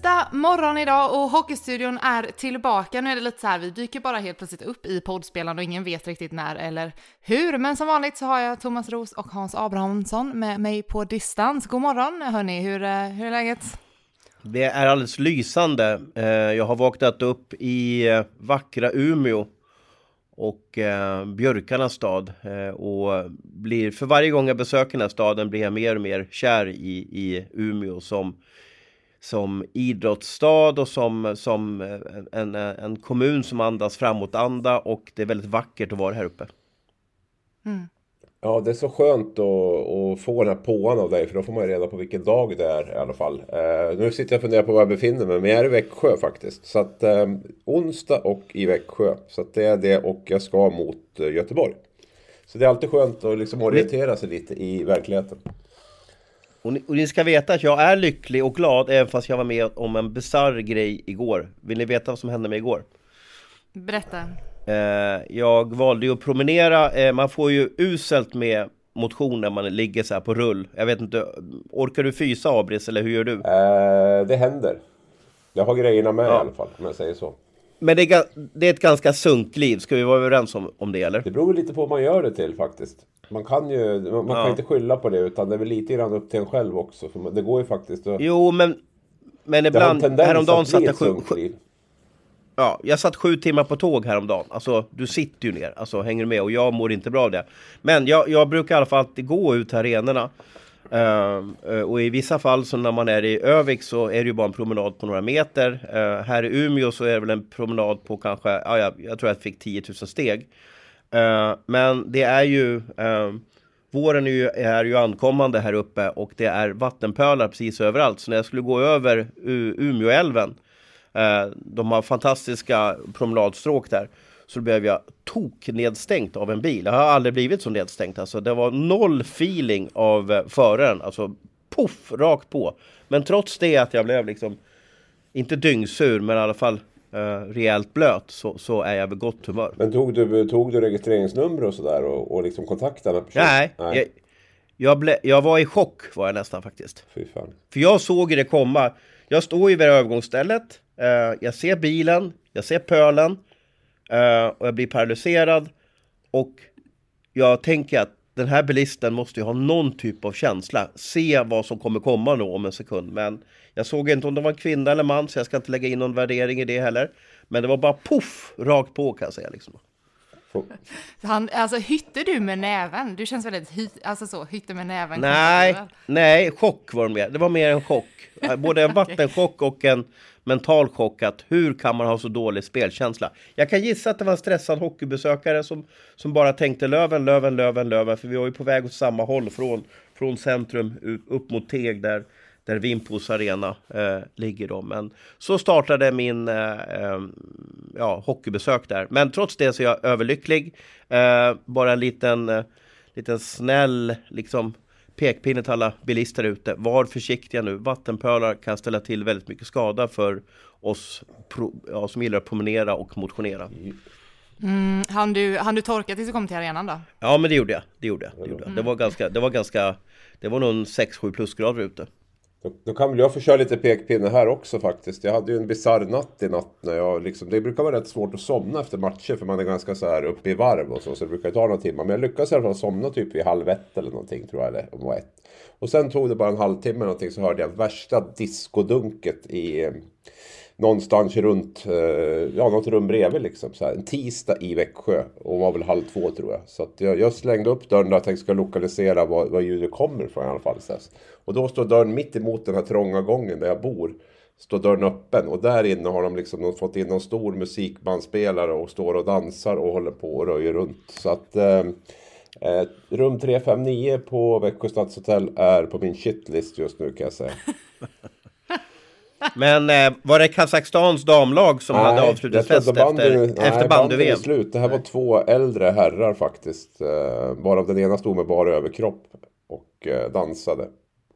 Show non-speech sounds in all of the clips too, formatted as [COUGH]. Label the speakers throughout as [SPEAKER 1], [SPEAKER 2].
[SPEAKER 1] Onsdag morgon idag och Hockeystudion är tillbaka. Nu är det lite så här, vi dyker bara helt plötsligt upp i poddspelaren och ingen vet riktigt när eller hur. Men som vanligt så har jag Thomas Ros och Hans Abrahamsson med mig på distans. God morgon hörni, hur, eh, hur är läget?
[SPEAKER 2] Det är alldeles lysande. Eh, jag har vaknat upp i eh, vackra Umeå och björkarnas stad och blir för varje gång jag besöker den här staden blir jag mer och mer kär i, i Umeå som som idrottsstad och som, som eh, en, en kommun som andas framåtanda och det är väldigt vackert att vara här uppe.
[SPEAKER 3] Ja, det är så skönt att, att få den här påan av dig för då får man ju reda på vilken dag det är i alla fall. Eh, nu sitter jag och funderar på var jag befinner mig, men jag är i Växjö faktiskt. Så att eh, onsdag och i Växjö. Så att det är det och jag ska mot eh, Göteborg. Så det är alltid skönt att liksom orientera sig lite i verkligheten.
[SPEAKER 2] Och ni, och ni ska veta att jag är lycklig och glad även fast jag var med om en bizarr grej igår. Vill ni veta vad som hände mig igår?
[SPEAKER 1] Berätta.
[SPEAKER 2] Eh, jag valde ju att promenera. Eh, man får ju uselt med motion när man ligger så här på rull. Jag vet inte, orkar du fysa Abris eller hur gör du?
[SPEAKER 3] Eh, det händer. Jag har grejerna med
[SPEAKER 2] Ja.
[SPEAKER 3] i alla fall, om jag säger så.
[SPEAKER 2] Men det är, det är ett ganska sunkliv, ska vi vara överens om, om det eller?
[SPEAKER 3] Det beror lite på vad man gör det till faktiskt. Man kan ju, man, man
[SPEAKER 2] Ja.
[SPEAKER 3] kan inte skylla på det utan det är väl lite grann upp till en själv också. För man- det går ju faktiskt att...
[SPEAKER 2] Jo, men, men ibland, häromdagen satt jag sju,
[SPEAKER 3] liv.
[SPEAKER 2] ja, jag satt sju timmar på tåg häromdagen. Alltså, du sitter ju ner, alltså hänger du med? Och jag mår inte bra av det. Men jag, jag brukar i alla fall alltid gå ut till arenorna. Eh, och i vissa fall så när man är i Övik så är det ju bara en promenad på några meter. Eh, här i Umeå så är det väl en promenad på kanske, ja, jag, jag tror jag fick 10 000 steg. Eh, men det är ju uh, Våren är ju, är ju ankommande här uppe och det är vattenpölar precis överallt. Så när jag skulle gå över U- Umeåälven, uh, de har fantastiska promenadstråk där, så blev jag toknedstängt av en bil. Jag har aldrig blivit så nedstängt. Alltså, det var noll feeling av föraren. Alltså poff, rakt på. Men trots det att jag blev liksom, inte dyngsur, men i alla fall eh, rejält blöt, så, så är jag vid gott humör.
[SPEAKER 3] Men tog du, tog du registreringsnummer och sådär och, och liksom kontaktade personen?
[SPEAKER 2] Nej, Jag, jag, ble, jag var i chock var jag nästan faktiskt.
[SPEAKER 3] Fy fan.
[SPEAKER 2] För jag såg det komma. Jag står ju vid övergångsstället. Eh, jag ser bilen, jag ser pölen. Eh, och jag blir paralyserad. Och jag tänker att den här bilisten måste ju ha någon typ av känsla. Se vad som kommer komma nu om en sekund. Men jag såg inte om det var en kvinna eller man, så jag ska inte lägga in någon värdering i det heller. Men det var bara poff, rakt på kan jag säga. Liksom.
[SPEAKER 1] Han, alltså hytte du med näven? Du känns väldigt hy, alltså så, hytte med näven.
[SPEAKER 2] Nej, nej, chock var det mer. Det var mer en chock. [LAUGHS] Både en vattenchock och en mental chock. Att hur kan man ha så dålig spelkänsla? Jag kan gissa att det var en stressad hockeybesökare som, som bara tänkte Löven, Löven, Löven, Löven. För vi var ju på väg åt samma håll från, från centrum upp mot Teg där, där Vimpos arena eh, ligger. Då. Men så startade min eh, eh, ja, hockeybesök där. Men trots det så är jag överlycklig. Eh, bara en liten, eh, liten snäll liksom, pekpinne till alla bilister ute. Var försiktiga nu. Vattenpölar kan ställa till väldigt mycket skada för oss pro, ja, som gillar att promenera och motionera.
[SPEAKER 1] Mm, han, du, han du torka tills du kom till arenan då?
[SPEAKER 2] Ja, men det gjorde jag. Det gjorde jag. Det, gjorde jag. det var ganska, det var ganska, det var nog en 6-7 plusgrader ute.
[SPEAKER 3] Då, då kan väl jag få köra lite pekpinne här också faktiskt. Jag hade ju en bisarr natt i natt när jag liksom, det brukar vara rätt svårt att somna efter matcher för man är ganska så här uppe i varv och så, så det brukar ta några timmar. Men jag lyckades i alla fall somna typ vid halv ett eller någonting tror jag, eller om var ett. Och sen tog det bara en halvtimme eller någonting så hörde jag värsta diskodunket i eh, någonstans runt, eh, ja något rum bredvid liksom. Så här, en tisdag i Växjö och var väl halv två tror jag. Så att jag, jag slängde upp dörren där jag tänkte ska lokalisera var, var ljudet kommer ifrån i alla fall. Så. Och då står dörren mitt emot den här trånga gången där jag bor. Står dörren öppen och där inne har de liksom de fått in någon stor musikbandspelare och står och dansar och håller på och röjer runt. Så att eh, eh, rum 359 på Växjö stadshotell är på min shitlist just nu kan jag säga. [LAUGHS]
[SPEAKER 2] Men eh, var det Kazakstans damlag som hade avslutningsfest efter,
[SPEAKER 3] nej,
[SPEAKER 2] efter
[SPEAKER 3] är
[SPEAKER 2] bandy-VM?
[SPEAKER 3] slut. Det här var två äldre herrar faktiskt. Eh, varav den ena stod med bara överkropp och eh, dansade.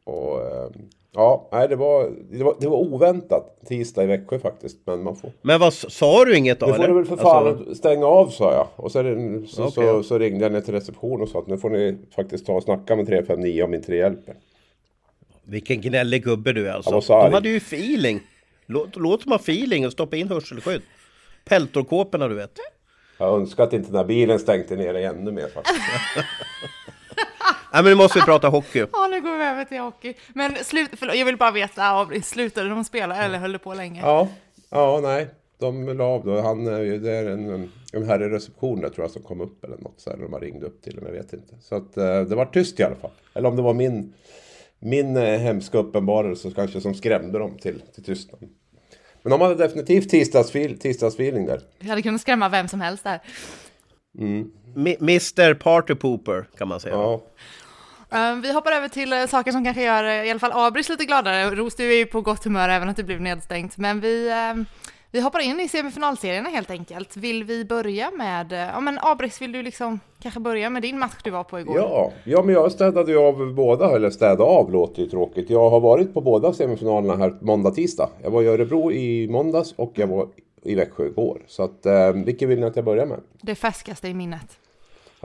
[SPEAKER 3] Och eh, ja, nej, det var, det, var, det var oväntat. Tisdag i Växjö faktiskt. Men man får...
[SPEAKER 2] Men vad sa du inget då?
[SPEAKER 3] Nu får
[SPEAKER 2] eller?
[SPEAKER 3] du väl för fan
[SPEAKER 2] Alltså,
[SPEAKER 3] stänga av sa jag. Och det, så,
[SPEAKER 2] Okej.
[SPEAKER 3] så, så ringde jag ner till receptionen och sa att nu får ni faktiskt ta och snacka med 359 om inte det hjälper.
[SPEAKER 2] Vilken gnällig gubbe du är alltså. De hade ju feeling. Låt, låt dem ha feeling och stoppa in hörselskydd. Peltorkåporna du vet.
[SPEAKER 3] Jag önskar att inte den här bilen stängde ner dig ännu mer faktiskt. [LAUGHS]
[SPEAKER 2] Nej men nu måste vi prata hockey.
[SPEAKER 1] Ja, nu går vi över till hockey. Men slut, förlåt, jag vill bara veta, slutade de spela eller höll det på länge?
[SPEAKER 3] Ja, ja nej. De la av då. Han, ju- det är en, en herre i receptionen tror jag som kom upp eller något så här. De har ringt upp till men jag vet inte. Så att eh, det var tyst i alla fall. Eller om det var min, min eh, hemska uppenbarelse kanske som skrämde dem till, till tystnad. Men de hade definitivt tisdagsfil, tisdagsfeeling där.
[SPEAKER 1] Jag hade kunnat skrämma vem som helst där.
[SPEAKER 2] Mi- Mr Party Pooper kan man säga.
[SPEAKER 3] Ja,
[SPEAKER 1] Eh, vi hoppar över till uh, saker som kanske gör uh, i alla fall Abris lite gladare. Ros, du är ju på gott humör även att du blev nedstängt. Men vi, eh, vi hoppar in i semifinalserierna helt enkelt. Vill vi börja med, uh, ja men Abris, vill du liksom kanske börja med din match du var på igår?
[SPEAKER 3] ja, ja, men jag städade ju av båda, eller städa av låter ju tråkigt. Jag har varit på båda semifinalerna här måndag, tisdag. Jag var i Örebro i måndags och jag var i Växjö igår. Så att, eh, vilken vill ni att jag börjar med?
[SPEAKER 1] Det färskaste i minnet.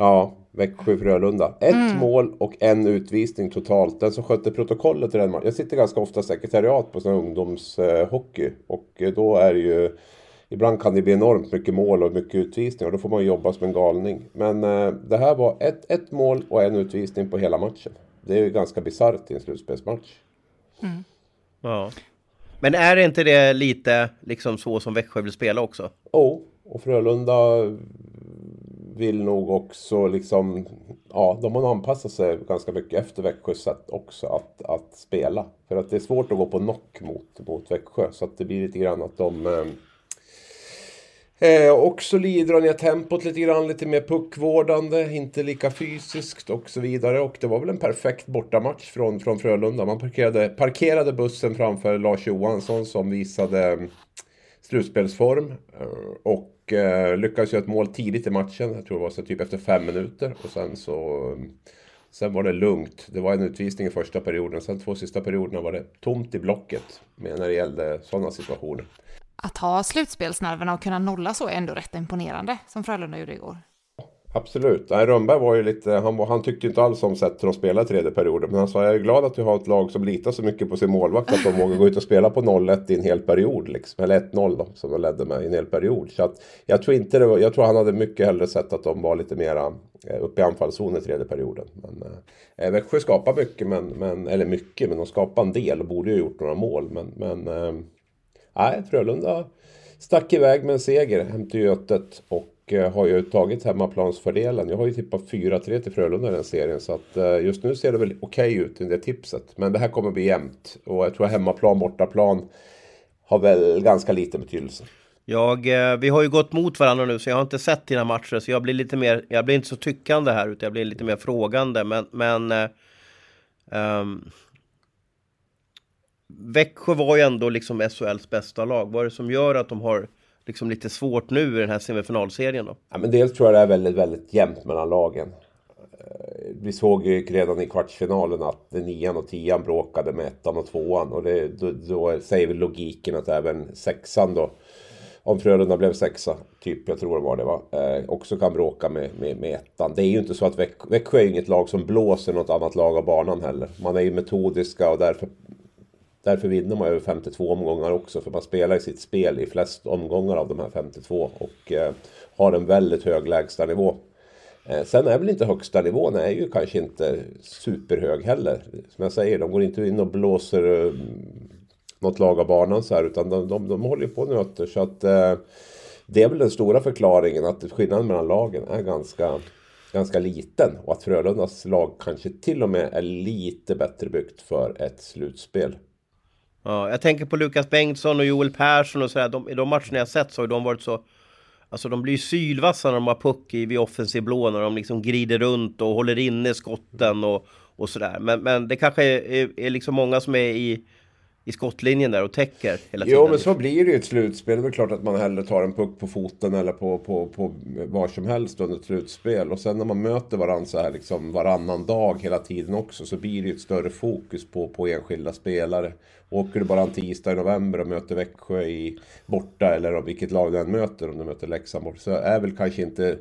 [SPEAKER 3] Ja, Växjö-Frölunda. Ett mål och en utvisning totalt. Den som skötte protokollet i den matchen. Jag sitter ganska ofta sekretariat på sån ungdomshockey. Och då är det ju... Ibland kan det bli enormt mycket mål och mycket utvisningar. Och då får man jobba som en galning. Men eh, det här var ett, ett mål och en utvisning på hela matchen. Det är ju ganska bisarrt i en slutspelsmatch.
[SPEAKER 2] Ja. Men är det inte det lite liksom så som Växjö vill spela också?
[SPEAKER 3] Oh, och Frölunda vill nog också liksom... Ja, de har anpassat sig ganska mycket efter Växjös sätt också att, att spela. För att det är svårt att gå på knock mot, mot Växjö. Så att det blir lite grann att de... Eh, eh också drar ner tempot lite grann, lite mer puckvårdande, inte lika fysiskt och så vidare. Och det var väl en perfekt bortamatch från, från Frölunda. Man parkerade, parkerade bussen framför Lars Johansson som visade mm, slutspelsform. Eh, och och eh, lyckades göra ett mål tidigt i matchen. Jag tror det var så typ efter fem minuter. Och sen så... Sen var det lugnt. Det var en utvisning i första perioden. Sen två sista perioderna var det tomt i blocket. När det gällde sådana situationer.
[SPEAKER 1] Att ha slutspelsnerverna och kunna nolla så är ändå rätt imponerande, som Frölunda gjorde igår.
[SPEAKER 3] Absolut. Nej, Rönnberg var ju lite, han, han tyckte inte alls om sättet att spela tredje perioden. Men han sa jag är glad att du har ett lag som litar så mycket på sin målvakt att de vågar gå ut och spela på 0-1 i en hel period. Liksom. Eller 1-0 då, som de ledde med i en hel period. Så att, jag, tror inte det var, jag tror han hade mycket hellre sett att de var lite mera eh, uppe i anfallszon i tredje perioden. Men, eh, eh, Växjö skapar mycket, men, men, eller mycket, men de skapar en del och borde ju ha gjort några mål. Men, men eh, nej, Frölunda stack iväg med en seger hem till Götet och Eh, har ju tagit hemmaplansfördelen. Jag har ju tippat 4-3 till Frölunda i den serien så att eh, just nu ser det väl okej ut i det tipset. Men det här kommer bli jämnt och jag tror hemmaplan, bortaplan har väl ganska liten betydelse.
[SPEAKER 2] Jag, eh, vi har ju gått mot varandra nu så jag har inte sett dina matcher så jag blir lite mer, jag blir inte så tyckande här utan jag blir lite mer frågande men, men um, Växjö var ju ändå liksom SHLs bästa lag. Vad är det som gör att de har liksom lite svårt nu i den här semifinalserien då?
[SPEAKER 3] Ja, men dels tror jag det är väldigt, väldigt jämnt mellan lagen. Eh, vi såg ju redan i kvartsfinalen att nian och tian bråkade med ettan och tvåan. Och det, då, då säger väl logiken att även sexan då, om Frölunda blev sexa, typ, jag tror det var det va, eh, också kan bråka med, med, med ettan. Det är ju inte så att Växjö, Växjö är inget lag som blåser något annat lag av banan heller. Man är ju metodiska och därför Därför vinner man över 52 omgångar också. För man spelar i sitt spel i flest omgångar av de här 52. Och eh, har en väldigt hög lägstanivå. Eh, sen är väl inte högsta nivån är ju kanske inte superhög heller. Som jag säger, de går inte in och blåser eh, något lag av banan så här. Utan de, de, de håller ju på och nöter. Så att eh, det är väl den stora förklaringen. Att skillnaden mellan lagen är ganska, ganska liten. Och att Frölundas lag kanske till och med är lite bättre byggt för ett slutspel.
[SPEAKER 2] Ja, jag tänker på Lukas Bengtsson och Joel Persson och sådär. De, I de matcherna jag sett så har de varit så... Alltså de blir ju sylvassa när de har puck i vid offensiv blå. När de liksom grider runt och håller inne skotten och, och sådär. Men, men det kanske är, är, är liksom många som är i, i skottlinjen där och täcker hela tiden.
[SPEAKER 3] Jo, men så blir det ju ett slutspel. Det är väl klart att man hellre tar en puck på foten eller på, på, på var som helst under ett slutspel. Och sen när man möter varandra så här liksom varannan dag hela tiden också så blir det ju ett större fokus på, på enskilda spelare. Åker du bara en tisdag i november och möter Växjö i borta eller vilket lag du än möter, om du möter Leksand bort, så är väl kanske inte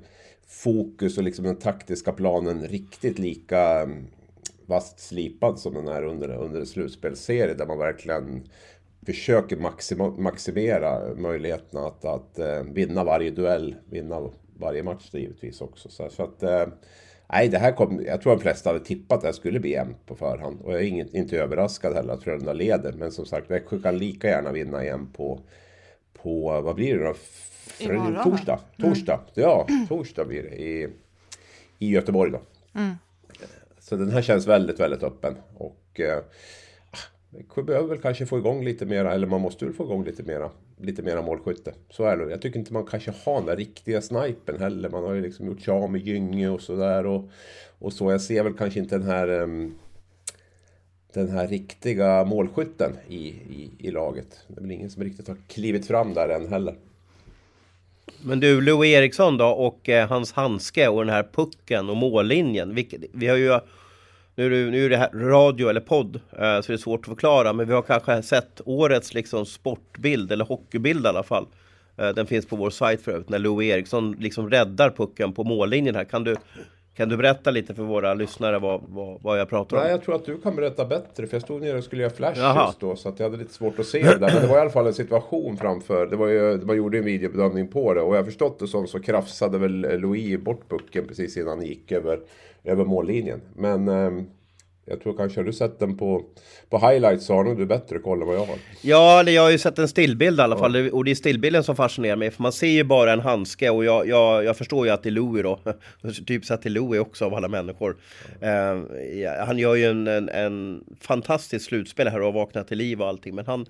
[SPEAKER 3] fokus och liksom den taktiska planen riktigt lika mm, vasst slipad som den är under, under en slutspelsserie där man verkligen försöker maxima, maximera möjligheterna att, att uh, vinna varje duell, vinna varje match givetvis också. Så, så att, uh, nej, det här kom, jag tror de flesta hade tippat att det skulle bli jämnt på förhand. Och jag är inget, inte överraskad heller att Frölunda leder. Men som sagt, Växjö kan lika gärna vinna igen på, på vad blir det då?
[SPEAKER 1] Imorgon,
[SPEAKER 3] torsdag. Torsdag. Mm. Ja, torsdag blir det i, i Göteborg då.
[SPEAKER 1] Mm.
[SPEAKER 3] Så den här känns väldigt, väldigt öppen. Och eh, ah, vi behöver väl kanske få igång lite mera, eller man måste väl få igång lite mera, lite mera målskytte. Så är det. Jag tycker inte man kanske har den där riktiga snipen heller. Man har ju liksom gjort sig av med Gynge och sådär. Och, och så. Jag ser väl kanske inte den här um, den här riktiga målskytten i, i, i laget. Det är väl ingen som riktigt har klivit fram där än heller.
[SPEAKER 2] Men du, Louis Eriksson då och eh, hans handske och den här pucken och mållinjen. Vilket, vi har ju nu är, det, nu är det här radio eller podd, eh, så det är svårt att förklara. Men vi har kanske sett årets liksom, sportbild, eller hockeybild i alla fall. Eh, den finns på vår sajt förut, när Louis Eriksson liksom räddar pucken på mållinjen här. Kan du, kan du berätta lite för våra lyssnare vad, vad, vad jag pratar om?
[SPEAKER 3] Nej, jag tror att du kan berätta bättre. För jag stod nere och skulle göra flash Jaha. just då. Så att jag hade lite svårt att se det där. Men det var i alla fall en situation framför. Det var ju, man gjorde en videobedömning på det. Och jag förstått det som så krafsade väl Louis bort pucken precis innan han gick över, över mållinjen. Men... Eh, jag tror kanske, har du sett den på, på highlights så har nog du bättre koll än vad jag har.
[SPEAKER 2] Ja, jag har ju sett en stillbild i alla fall. Ja. Och det är stillbilden som fascinerar mig. För man ser ju bara en handske och jag, jag, jag förstår ju att det är Louis då. [LAUGHS] typ sett till Louis också av alla människor. Ja. Uh, han gör ju en, en, en fantastisk slutspel här och har vaknat till liv och allting. Men han,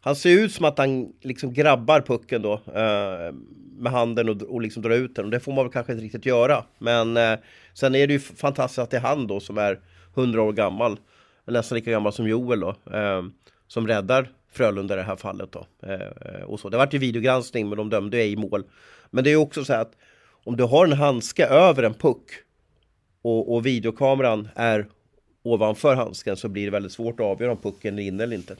[SPEAKER 2] han ser ut som att han liksom grabbar pucken då uh, med handen och, och liksom drar ut den. Och det får man väl kanske inte riktigt göra. Men uh, sen är det ju fantastiskt att det är han då som är 100 år gammal, nästan lika gammal som Joel då, eh, som räddar Frölunda i det här fallet då. Eh, och så. Det vart ju videogranskning, men de dömde ej i mål. Men det är också så att om du har en handske över en puck och, och videokameran är ovanför handsken så blir det väldigt svårt att avgöra om pucken är inne eller inte.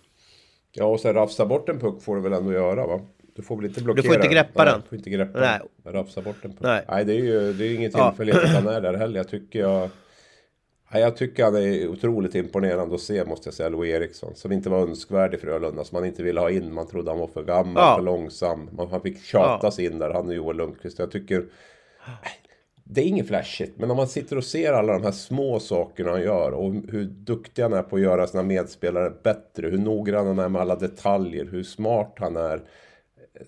[SPEAKER 3] Ja, och sen rafsa bort en puck får du väl ändå göra va? Du får väl inte blockera
[SPEAKER 2] Du får inte greppa
[SPEAKER 3] den.
[SPEAKER 2] den.
[SPEAKER 3] Du får inte greppa Nej. den. Rafsa bort en puck. Nej. Nej, det är ju det är ingen tillfällighet ja. att han är där heller. Jag tycker jag... Jag tycker han är otroligt imponerande att se måste jag säga, Louis Eriksson. Som inte var önskvärd i Frölunda, som man inte ville ha in. Man trodde han var för gammal, ja. för långsam. Man, han fick tjatas ja. in där, han och Joel Lundqvist. Jag tycker... Det är inget flashigt, men om man sitter och ser alla de här små sakerna han gör och hur duktig han är på att göra sina medspelare bättre, hur noggrann han är med alla detaljer, hur smart han är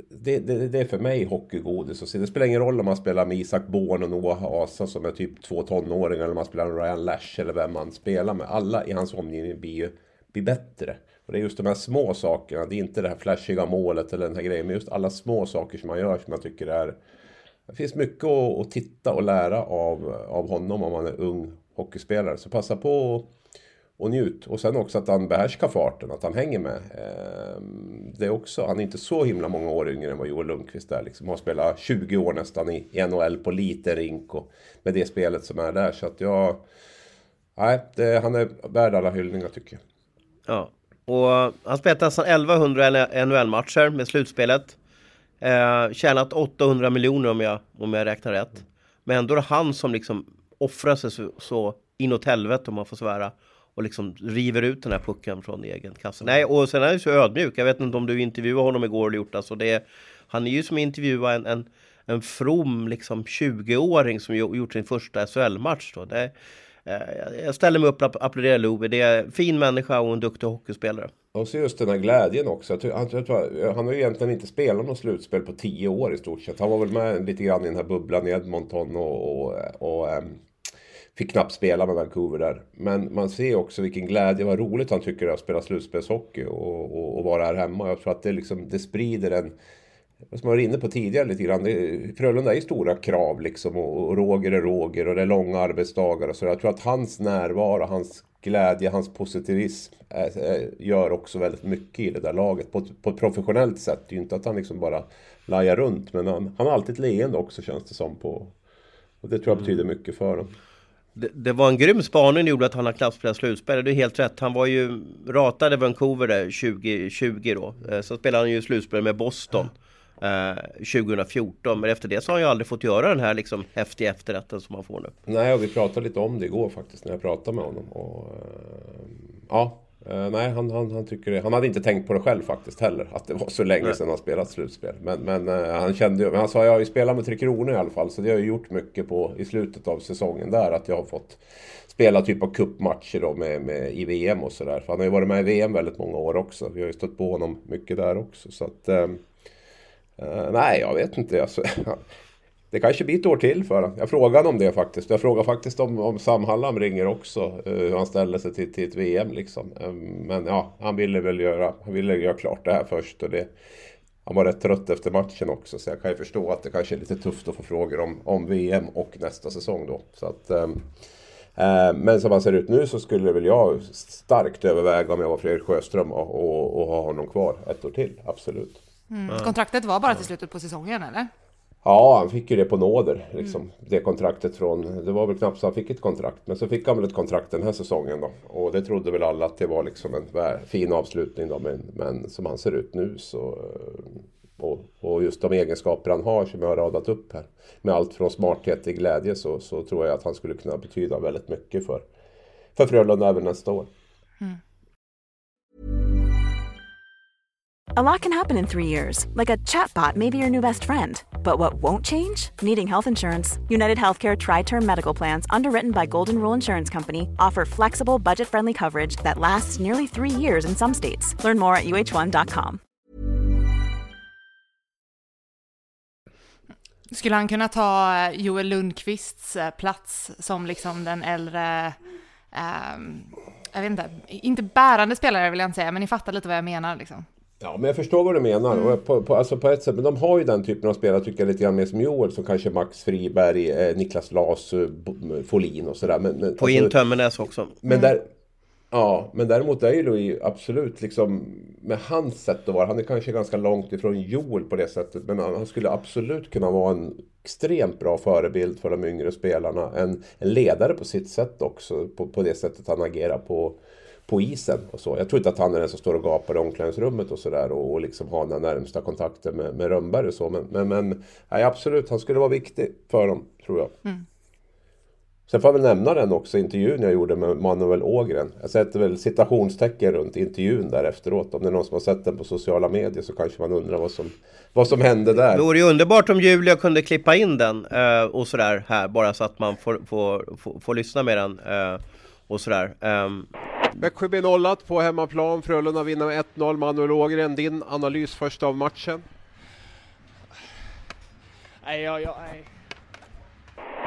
[SPEAKER 3] det, det, det, är för mig hockeygodis. det spelar ingen roll om man spelar med Isak Born och Noah Asa som är typ två tonåringar. Eller om man spelar med Ryan Lash eller vem man spelar med. Alla i hans omgivning blir ju blir bättre. Och det är just de här små sakerna. Det är inte det här flashiga målet eller den här grejen. Men just alla små saker som man gör som jag tycker är... Det finns mycket att, att titta och lära av, av honom om man är ung hockeyspelare. Så passa på att och njut. Och sen också att han behärskar farten, att han hänger med. Ehm, det är också, han är inte så himla många år yngre än vad Joel Lundqvist är. Liksom. Han har spelat 20 år nästan i NHL på lite rink och med det spelet som är där. Så att jag... Nej, det, han är värd alla hyllningar tycker jag.
[SPEAKER 2] Ja, och eh, han spelat nästan 1100 NHL-matcher med slutspelet. Eh, tjänat 800 miljoner om jag, om jag räknar rätt. Men ändå är det han som liksom offrar sig så, så inåt helvete om man får svära och liksom river ut den här pucken från egen kassa. Nej, och sen är han ju så ödmjuk. Jag vet inte om du intervjuade honom igår eller gjort alltså det. Han är ju som intervjua en, en, en from liksom 20-åring som gjort sin första SHL-match. Då. Det, eh, jag ställer mig upp och applåderar Love. Det är en fin människa och en duktig hockeyspelare.
[SPEAKER 3] Och så just den här glädjen också. Han, han har ju egentligen inte spelat något slutspel på tio år i stort sett. Han var väl med lite grann i den här bubblan i Edmonton och, och, och eh, Fick knappt spela med Vancouver där. Men man ser också vilken glädje, vad roligt han tycker det är att spela slutspelshockey och, och, och vara här hemma. Jag tror att det, liksom, det sprider en, som jag var inne på tidigare lite grann. det- Frölunda är stora krav liksom och, och Roger är Roger och det är långa arbetsdagar och så. Jag tror att hans närvaro, hans glädje, hans positivism gör också väldigt mycket i det där laget. På, ett- på ett professionellt sätt. Det är ju inte att han liksom bara lajar runt. Men han, han har alltid ett leende också känns det som. på Och det tror jag betyder mycket för honom.
[SPEAKER 2] Det, det var en grym spaning gjorde att han har klappspelat slutspel. Det är helt rätt. Han var ju ratad i Vancouver där 2020 då. Eh, Sen spelade han ju slutspel med Boston. eh, 2014 men efter det så har han ju aldrig fått göra den här liksom häftiga efterrätten som han får nu.
[SPEAKER 3] Nej, och vi pratade lite om det igår faktiskt när jag pratade med honom. Och, eh, ja, eh, nej, han, han, han tycker det. Han hade inte tänkt på det själv faktiskt heller. Att det var så länge
[SPEAKER 2] Nej.
[SPEAKER 3] sedan han spelat slutspel. Men, men eh, han kände ju, men han sa jag har ju spelat med Tre Kronor i alla fall. Så det har ju gjort mycket på i slutet av säsongen där. Att jag har fått spela typ av cupmatcher då med, med, i VM och sådär. För han har ju varit med i VM väldigt många år också. Vi har ju stött på honom mycket där också. Så att, eh, nej, jag vet inte. Alltså, [LAUGHS] Det kanske blir ett år till för honom. Jag frågade honom om det faktiskt. Jag frågade faktiskt om, om Sam Hallam ringer också. Eh, hur han ställer sig till, till ett VM liksom. Ehm, men ja, han ville väl göra, han ville göra klart det här först. Och det, han var rätt trött efter matchen också. Så jag kan ju förstå att det kanske är lite tufft att få frågor om, om VM och nästa säsong då. Så att, ehm, eh, men som han ser ut nu så skulle väl jag starkt överväga om jag var Fredrik Sjöström och, och, och ha honom kvar ett år till. Absolut.
[SPEAKER 1] Mm. Kontraktet var bara till slutet på säsongen eller?
[SPEAKER 3] Ja, han fick ju det på nåder. Liksom. Det kontraktet från... Det var väl knappt så han fick ett kontrakt. Men så fick han väl ett kontrakt den här säsongen då. Och det trodde väl alla att det var liksom en fin avslutning då. Men, men som han ser ut nu så... Och, och just de egenskaper han har som jag har radat upp här. Med allt från smarthet till glädje så, så tror jag att han skulle kunna betyda väldigt mycket för, för Frölunda även nästa år.
[SPEAKER 4] A lot can happen in three years, like a chatbot may be your new best friend. But what won't change? Needing health insurance. United Healthcare Tri Term Medical Plans, underwritten by Golden Rule Insurance Company, offer flexible, budget friendly coverage that lasts nearly three years in some states. Learn more at uh1.com.
[SPEAKER 1] Skulle han kunna ta eh, Joel Lundqvists eh, plats som liksom den äldre, um, jag vet inte, inte bärande spelare vill jag inte säga, men ni fattar lite vad jag menar liksom.
[SPEAKER 3] Ja, men jag förstår vad du menar. Och på, på, alltså på ett sätt, men de har ju den typen av spelare tycker jag lite grann mer som Joel. Som kanske Max Friberg, eh, Niklas Las, eh, Bo- Folin och sådär. Men, men,
[SPEAKER 2] Få in Tömmernes också.
[SPEAKER 3] men, där, ja, men däremot är ju Louis absolut liksom med hans sätt att vara. Han är kanske ganska långt ifrån Joel på det sättet. Men han, han skulle absolut kunna vara en extremt bra förebild för de yngre spelarna. En, en ledare på sitt sätt också. På, på det sättet han agerar på, på isen och så. Jag tror inte att han är den som står och gapar i omklädningsrummet och sådär och, och liksom har den närmsta kontakten med, med Rönnberg och så. Men, men, men nej, absolut, han skulle vara viktig för dem, tror jag. Sen får jag väl nämna den också, intervjun jag gjorde med Manuel Ågren. Jag sätter väl citationstecken runt intervjun där efteråt. Om det är någon som har sett den på sociala medier så kanske man undrar vad som, vad som hände
[SPEAKER 2] Det
[SPEAKER 3] där.
[SPEAKER 2] vore ju underbart om Julia kunde klippa in den eh, och sådär här bara så att man får, får, får, får lyssna med den eh, och sådär. Ehm,
[SPEAKER 5] Växjö blir nollat på hemmaplan. Frölunda vinner med 1-0. Manuel Ågren, din analys först av matchen?
[SPEAKER 6] Nej, ja, ja, nej.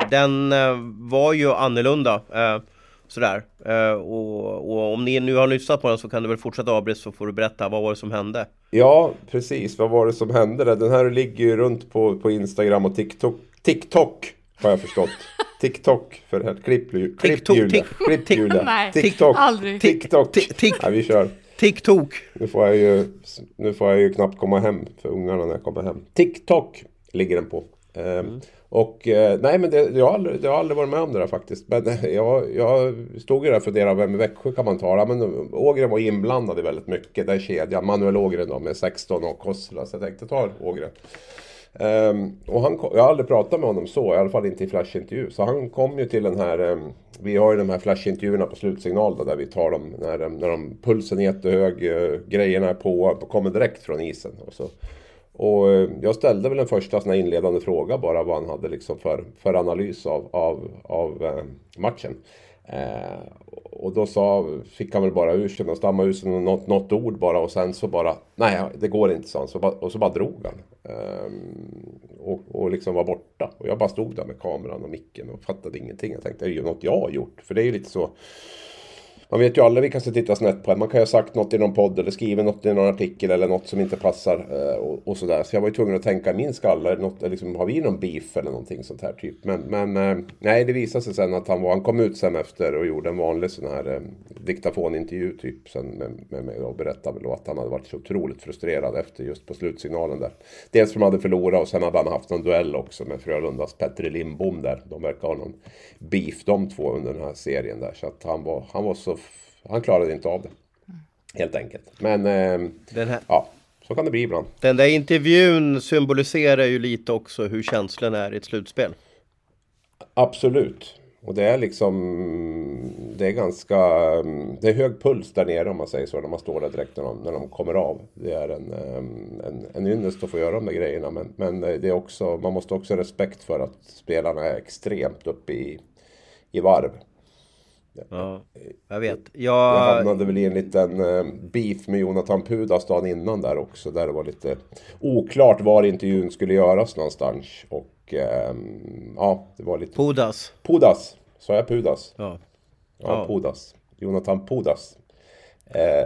[SPEAKER 2] Den eh, var ju annorlunda. Eh, sådär. Eh, och, och om ni nu har lyssnat på den så kan du väl fortsätta Abris så får du berätta vad var det som hände?
[SPEAKER 3] Ja, precis. Vad var det som hände där? Den här ligger ju runt på, på Instagram och TikTok. TikTok har jag förstått. TikTok för här. Klipp, klipp
[SPEAKER 2] TikTok,
[SPEAKER 3] Julia. Klipp [LAUGHS] Julia.
[SPEAKER 1] Nej,
[SPEAKER 3] TikTok.
[SPEAKER 1] aldrig.
[SPEAKER 3] TikTok.
[SPEAKER 2] Tik- tik-
[SPEAKER 3] Ja, vi kör.
[SPEAKER 2] TikTok!
[SPEAKER 3] Nu får, jag ju, nu får jag ju knappt komma hem för ungarna när jag kommer hem. TikTok ligger den på. Ehm, Och eh, nej men det, jag, har aldrig, jag har aldrig varit med om det där faktiskt. Men eh, jag, jag stod ju där och funderade, vem i Växjö kan man tala? Men Ågren var inblandad i väldigt mycket, den kedjan. Manuel Ågren då med 16 och Kossela. Så jag tänkte ta Ågren. Um, och han, jag har aldrig pratat med honom så, i alla fall inte i flashintervju. Så han kom ju till den här, um, vi har ju de här flashintervjuerna på slutsignal då, där vi tar dem när, ehm, när de, pulsen är jättehög, uh, grejerna är på, kommer direkt från isen. Och, så. och uh, jag ställde väl en första sån här inledande fråga bara vad han hade liksom för, för analys av, av, av uh, matchen. Eh, och då sa, fick han väl bara ur sig och stamma ur sig något, något ord bara och sen så bara Nej det går inte sa han. Så bara, och så bara drog han. Eh, och, och liksom var borta. Och jag bara stod där med kameran och micken och fattade ingenting. Jag tänkte det är ju något jag har gjort. För det är ju lite så man vet ju aldrig vilka som tittar snett på en. Man kan ju ha sagt något i någon podd eller skrivit något i någon artikel eller något som inte passar eh, och, och sådär. Så jag var ju tvungen att tänka i min skalle, något, liksom, har vi någon beef eller någonting sånt här typ. Men, men eh, nej, det visade sig sen att han var, han kom ut sen efter och gjorde en vanlig sån här eh, diktafonintervju typ sen med, med mig och berättade väl att han hade varit så otroligt frustrerad efter just på slutsignalen där. Dels för att de hade förlorat och sen hade han haft någon duell också med Frölundas Petter Lindbom där. De verkar ha någon beef de två under den här serien där. Så att han var, han var så... Han klarade inte av det. Helt enkelt. Men eh, ja, så kan det bli ibland.
[SPEAKER 2] den där intervjun symboliserar ju lite också hur känslan är i ett slutspel.
[SPEAKER 3] Absolut. Och det är liksom... Det är ganska... Det är hög puls där nere om man säger så. När man står där direkt när de, när de kommer av. Det är en, en, en ynnest att få göra de där grejerna. Men, men det är också... Man måste också ha respekt för att spelarna är extremt uppe i, i varv.
[SPEAKER 2] Ja, jag vet.
[SPEAKER 3] Jag
[SPEAKER 2] Jag,
[SPEAKER 3] hamnade väl i en liten eh, beef med Jonathan Pudas dagen innan där också. Där det var lite oklart var intervjun skulle göras någonstans. Och ehm, ja, det var lite...
[SPEAKER 2] Pudas.
[SPEAKER 3] Pudas! Sa jag Pudas?
[SPEAKER 2] Ja.
[SPEAKER 3] Ja,
[SPEAKER 2] Ja.
[SPEAKER 3] Pudas. Jonathan Pudas.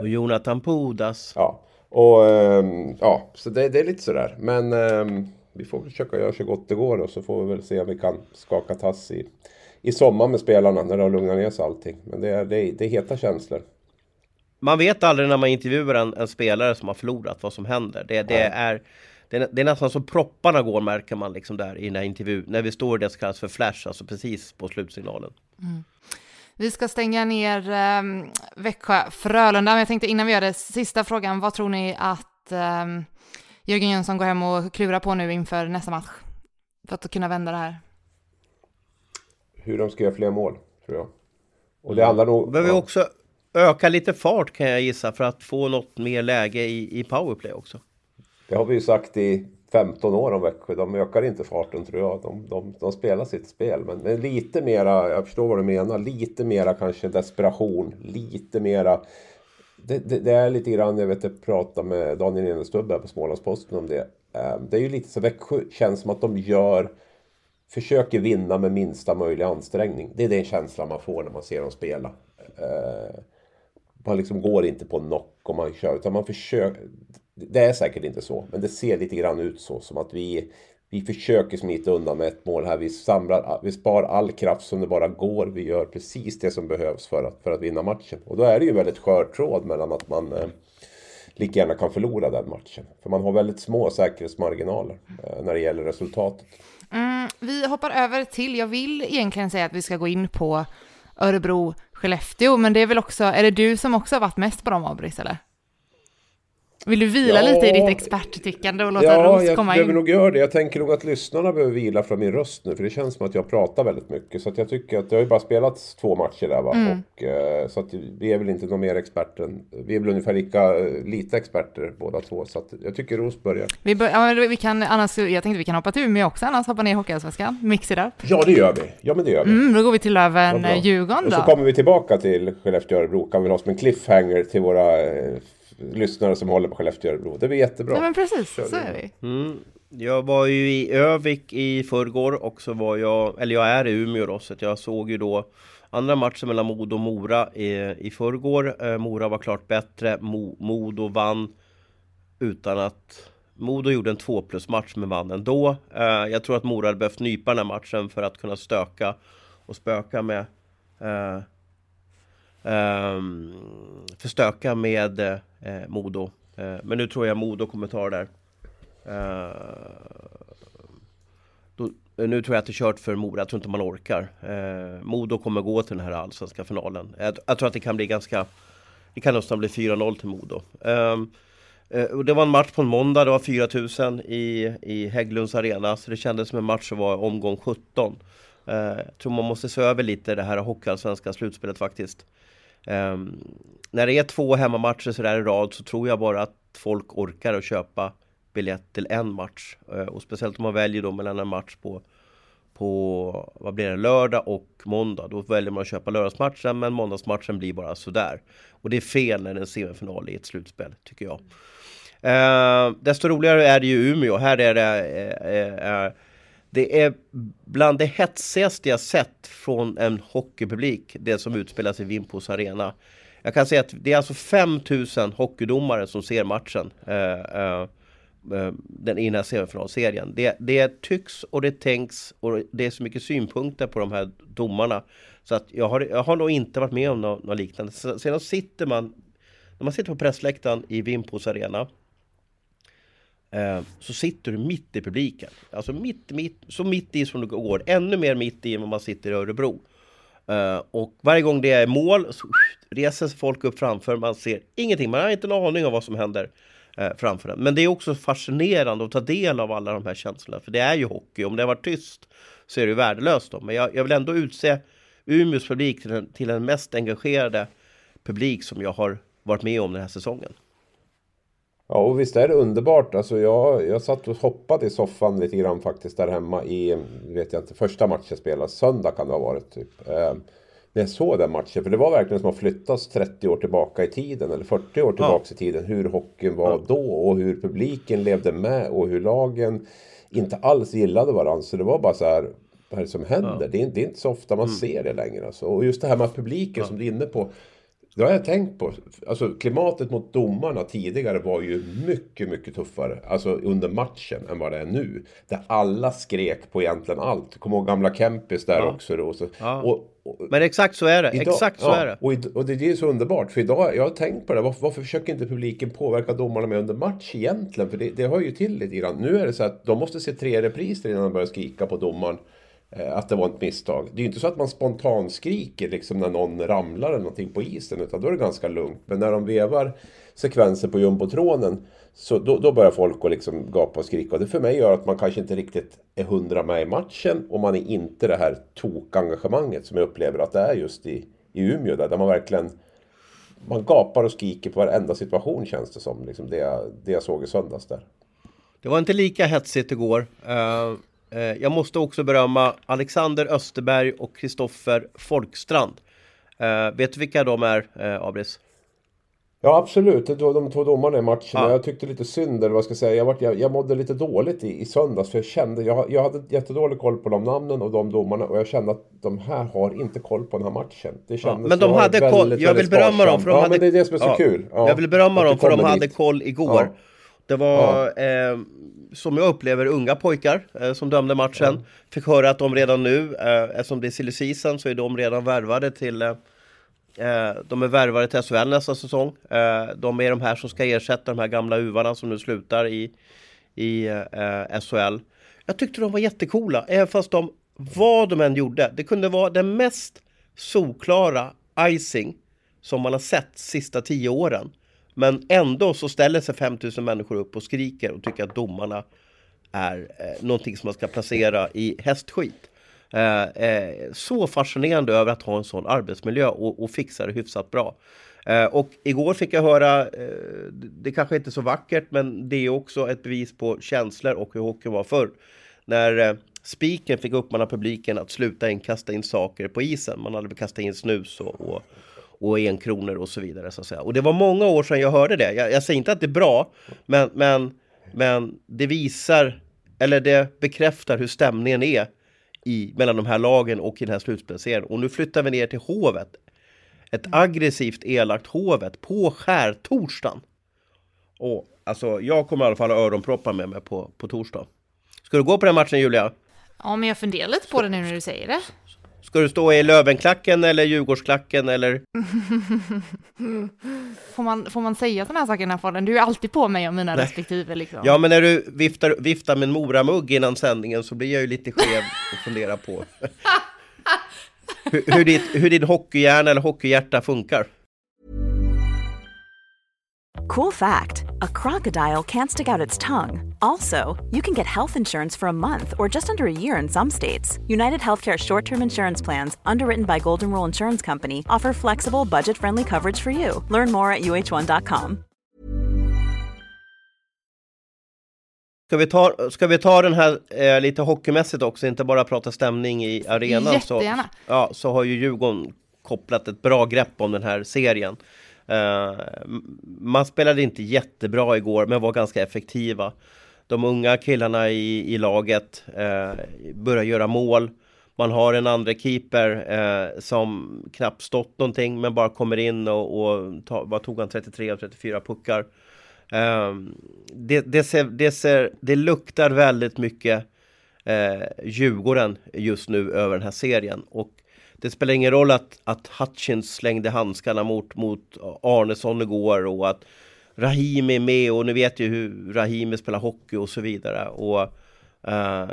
[SPEAKER 2] Och Jonathan Pudas.
[SPEAKER 3] Ja, och ehm, ja, så det, det är lite sådär. Men ehm, vi får försöka göra så gott det går och så får vi väl se om vi kan skaka tass i, i sommar med spelarna när det har lugnat ner sig allting. Men det är, det är, det är heta känslor.
[SPEAKER 2] Man vet aldrig när man intervjuar en, en spelare som har förlorat vad som händer. Det, det, är, det, är, det är nästan som propparna går märker man liksom där i den här intervjun. När vi står i det som kallas för flash, alltså precis på slutsignalen.
[SPEAKER 1] Vi ska stänga ner um, Växjö-Frölunda, men jag tänkte innan vi gör det, sista frågan, vad tror ni att um, Jörgen Jönsson går hem och klurar på nu inför nästa match? För att kunna vända det här.
[SPEAKER 3] Hur de ska göra fler mål, tror jag. Och det handlar nog...
[SPEAKER 2] Behöver vi
[SPEAKER 3] ja.
[SPEAKER 2] också öka lite fart kan jag gissa för att få något mer läge i, i powerplay också.
[SPEAKER 3] Det har vi ju sagt i 15 år om Växjö. De ökar inte farten tror jag. De, de, de spelar sitt spel. Men, men lite mera, jag förstår vad du menar, lite mera kanske desperation. Lite mera... Det, det, det är lite grann, jag vet jag pratade med Daniel Enestubbe här på Smålandsposten om det. Eh, Det är ju lite så Växjö känns som att de gör försöker vinna med minsta möjliga ansträngning. Det är den känslan man får när man ser dem spela. Eh, man liksom går inte på knock om man kör, utan man försöker. Det är säkert inte så, men det ser lite grann ut så som att vi vi försöker smita undan med ett mål här. Vi, samlar, vi spar all kraft som det bara går. Vi gör precis det som behövs för att, för att vinna matchen. Och då är det ju väldigt skör tråd mellan att man eh, lika gärna kan förlora den matchen. För man har väldigt små säkerhetsmarginaler eh, när det gäller resultatet.
[SPEAKER 1] Mm, vi hoppar över till, jag vill egentligen säga att vi ska gå in på Örebro, Skellefteå, men det är väl också, är det du som också har varit mest på dem, Abris, eller? Vill du vila
[SPEAKER 3] Ja.
[SPEAKER 1] lite i ditt experttyckande och låta
[SPEAKER 3] Ja,
[SPEAKER 1] Ros
[SPEAKER 3] jag
[SPEAKER 1] komma
[SPEAKER 3] behöver
[SPEAKER 1] in?
[SPEAKER 3] nog göra det. Jag tänker nog att lyssnarna behöver vila från min röst nu. För det känns som att jag pratar väldigt mycket. Så jag tycker att det har ju bara spelats två matcher där va.
[SPEAKER 1] Mm.
[SPEAKER 3] Och, eh, så att vi är väl inte någon mer expert än... Vi är väl ungefär lika eh, lite experter båda två. Så att jag tycker Ros börjar.
[SPEAKER 1] Vi, bör, ja, vi kan, annars, jag tänkte vi kan hoppa till Umeå också, annars hoppa ner i Hockeyallsvenskan, mix it up.
[SPEAKER 3] Ja, det gör vi. Ja, men det gör vi.
[SPEAKER 1] Mm, då går vi till
[SPEAKER 3] Vad
[SPEAKER 1] Löven,
[SPEAKER 3] bra.
[SPEAKER 1] Djurgården
[SPEAKER 3] Och så
[SPEAKER 1] då.
[SPEAKER 3] kommer vi tillbaka till Skellefteå-Örebro. Kan vi ha som en cliffhanger till våra eh, lyssnare som håller på Skellefteå-Örebro. Det blir jättebra.
[SPEAKER 1] Ja men precis,
[SPEAKER 3] Kör
[SPEAKER 1] så är vi.
[SPEAKER 2] Mm. Jag var ju i Övik i förrgår och så var jag, eller jag är i Umeå då, så att jag såg ju då andra matchen mellan Modo och Mora i, i förrgår. Eh, Mora var klart bättre, Mo, Modo vann utan att Modo gjorde en 2 plus match men vann ändå. Eh, jag tror att Mora hade behövt nypa den här matchen för att kunna stöka och spöka med eh, Ehm, förstöka med eh, Modo. Eh, men nu tror jag Modo kommer ta det där. Eh, då, eh, nu tror jag att det är kört för Mora, jag tror inte man orkar. Eh, Modo kommer gå till den här allsvenska finalen. Jag, jag tror att det kan bli ganska... Det kan nästan bli 4-0 till Modo. Ehm, eh, och det var en match på en måndag, det var 4000 i, i Hägglunds arena. Så det kändes som en match som var omgång 17. Eh, jag tror man måste se över lite det här hockeyallsvenska slutspelet faktiskt. Ehm, när det är två hemmamatcher sådär i rad så tror jag bara att folk orkar att köpa biljett till en match. Eh, och speciellt om man väljer då mellan en match på, på vad blir det, lördag och måndag. Då väljer man att köpa lördagsmatchen men måndagsmatchen blir bara sådär. Och det är fel när det är en semifinal i ett slutspel, tycker jag. Eh, desto roligare är det ju i Umeå. Här är det, eh, eh, det är bland det hetsigaste jag sett från en hockeypublik, det som utspelas i Vimpos arena. Jag kan säga att det är alltså 5000 hockeydomare som ser matchen. Eh, eh, eh, den ena semifinalserien. Det, det tycks och det tänks och det är så mycket synpunkter på de här domarna. Så att jag har, jag har nog inte varit med om något, något liknande. Sedan sitter man, när man sitter på pressläktaren i Vimpos arena Eh, så sitter du mitt i publiken. Alltså mitt, mitt, så mitt i som det går. Ännu mer mitt i än vad man sitter i Örebro. Eh, och varje gång det är mål så reser sig folk upp framför. Man ser ingenting. Man har inte en aning om vad som händer eh, framför en. Men det är också fascinerande att ta del av alla de här känslorna. För det är ju hockey. Om det har varit tyst så är det ju värdelöst. Då. Men jag, jag vill ändå utse Umeås publik till den, till den mest engagerade publik som jag har varit med om den här säsongen.
[SPEAKER 3] Ja, och visst är det underbart. Alltså jag, jag satt och hoppade i soffan lite grann faktiskt där hemma i, vet jag inte, första matchen spelas. Söndag kan det ha varit typ. Eh, när jag såg den matchen. För det var verkligen som att flyttas 30 år tillbaka i tiden. Eller 40 år tillbaka ja. i tiden. Hur hockeyn var ja. då och hur publiken levde med. Och hur lagen inte alls gillade varandra. Så det var bara så här. Vad är det som händer? Ja. Det, är, det, är, inte så ofta man mm. ser det längre. Alltså. Och just det här med publiken som du är inne på. Det har jag tänkt på. Alltså klimatet mot domarna tidigare var ju mycket, mycket tuffare. Alltså under matchen än vad det är nu. Där alla skrek på egentligen allt. Kom ihåg gamla Kempis där ja. också. Då. Så,
[SPEAKER 2] ja. och, och, Men exakt så är det. Idag, exakt så ja, är det.
[SPEAKER 3] Och, och det är så underbart. För idag, jag har tänkt på det. Varför, varför försöker inte publiken påverka domarna med under match egentligen? För det, det hör ju till lite grann. Nu är det så att de måste se tre repriser innan de börjar skrika på domaren. Eh, att det var ett misstag. Det är ju inte så att man spontant skriker liksom när någon ramlar eller någonting på isen. Utan då är det ganska lugnt. Men när de vevar sekvenser på jumbotronen. Så då, då börjar folk att liksom gapa och skrika. Och det för mig gör att man kanske inte riktigt är hundra med i matchen. Och man är inte det här tokengagemanget som jag upplever att det är just i, i Umeå. Där, där man verkligen man gapar och skriker på varenda situation känns det som. Liksom det, jag, det jag såg i söndags där.
[SPEAKER 2] Det var inte lika hetsigt igår. Uh, jag måste också berömma Alexander Österberg och Kristoffer Folkstrand. Eh, vet du vilka de är, eh, Abris?
[SPEAKER 3] Ja absolut, var de två domarna i matchen. Ja. Jag tyckte lite synd, eller vad ska jag säga. Jag, var, jag, jag mådde lite dåligt i, i söndags. För jag kände, jag, jag hade jättedålig koll på de namnen och de domarna. Och jag kände att de här har inte koll på den här matchen. Det kändes
[SPEAKER 2] ja, men de hade koll. Jag vill berömma dem för de
[SPEAKER 3] ja,
[SPEAKER 2] hade...
[SPEAKER 3] men det är det som är så ja. kul.
[SPEAKER 2] Jag vill berömma dem för de hade koll igår. Det var, eh, som jag upplever, unga pojkar eh, som dömde matchen. Mm. Fick höra att de redan nu, eh, eftersom det är silly season, så är de redan värvade till eh, eh de är värvade till SHL nästa säsong. Eh, de är de här som ska ersätta de här gamla uvarna som nu slutar i, i eh, SHL. Jag tyckte de var jättekola, även fast de, vad de än gjorde, det kunde vara den mest solklara icing som man har sett sista tio åren. Men ändå så ställer sig 5000 människor upp och skriker och tycker att domarna är eh, någonting som man ska placera i hästskit. Eh, eh, så fascinerande över att ha en sån arbetsmiljö och, och fixa det hyfsat bra. Eh, och igår fick jag höra, eh, det kanske inte är så vackert, men det är också ett bevis på känslor och hur hockeyn var förr. När eh, spiken fick uppmana publiken att sluta in, kasta in saker på isen. Man hade kastat in snus och, och och enkronor och så vidare. Så att säga. Och det var många år sedan jag hörde det. Jag, jag säger inte att det är bra, men, men, men det visar, eller det bekräftar hur stämningen är i, mellan de här lagen och i den här slutspelsserien. Och nu flyttar vi ner till Hovet. Ett aggressivt elakt Hovet på skärtorsdagen. Och alltså, jag kommer i alla fall ha öronproppar med mig på, på torsdag. Ska du gå på den matchen Julia?
[SPEAKER 1] Ja, men jag funderar lite på det nu när du säger det.
[SPEAKER 2] Ska du stå i Lövenklacken eller Djurgårdsklacken eller? [LAUGHS]
[SPEAKER 1] får, man, får man säga sådana här saker i den här podden? Du är alltid på mig och mina Nej. respektive liksom.
[SPEAKER 2] Ja, men när du viftar, viftar med en moramugg innan sändningen så blir jag ju lite skev och funderar på [LAUGHS] hur, hur, ditt, hur din hockeyhjärna eller hockeyhjärta funkar.
[SPEAKER 4] Cool fact a crocodile can't stick out its tongue. Also, you can get health insurance for a month or just under a year in some states. United Healthcare short term insurance plans, underwritten by Golden Rule Insurance Company, offer flexible, budget friendly coverage for you. Learn more at uh1.com.
[SPEAKER 2] Ska vi, ta, ska vi ta den här eh, lite hockeymässigt också, inte bara prata stämning i arenan?
[SPEAKER 1] Jättegärna.
[SPEAKER 2] Så, ja, så har ju Djurgården kopplat ett bra grepp om den här serien. Eh, man spelade inte jättebra igår, men var ganska effektiva. de unga killarna i, i laget eh, börjar göra mål. Man har en andra keeper eh, som knappt stått någonting men bara kommer in och, och ta, vad tog han 33 av 34 puckar. Eh, det, det, ser, det, ser, det luktar väldigt mycket eh, Djurgården just nu över den här serien. Och det spelar ingen roll att, att Hutchins slängde handskarna mot, mot Arnesson igår och att Rahimi är med och ni vet ju hur Rahimi spelar hockey och så vidare. Och uh,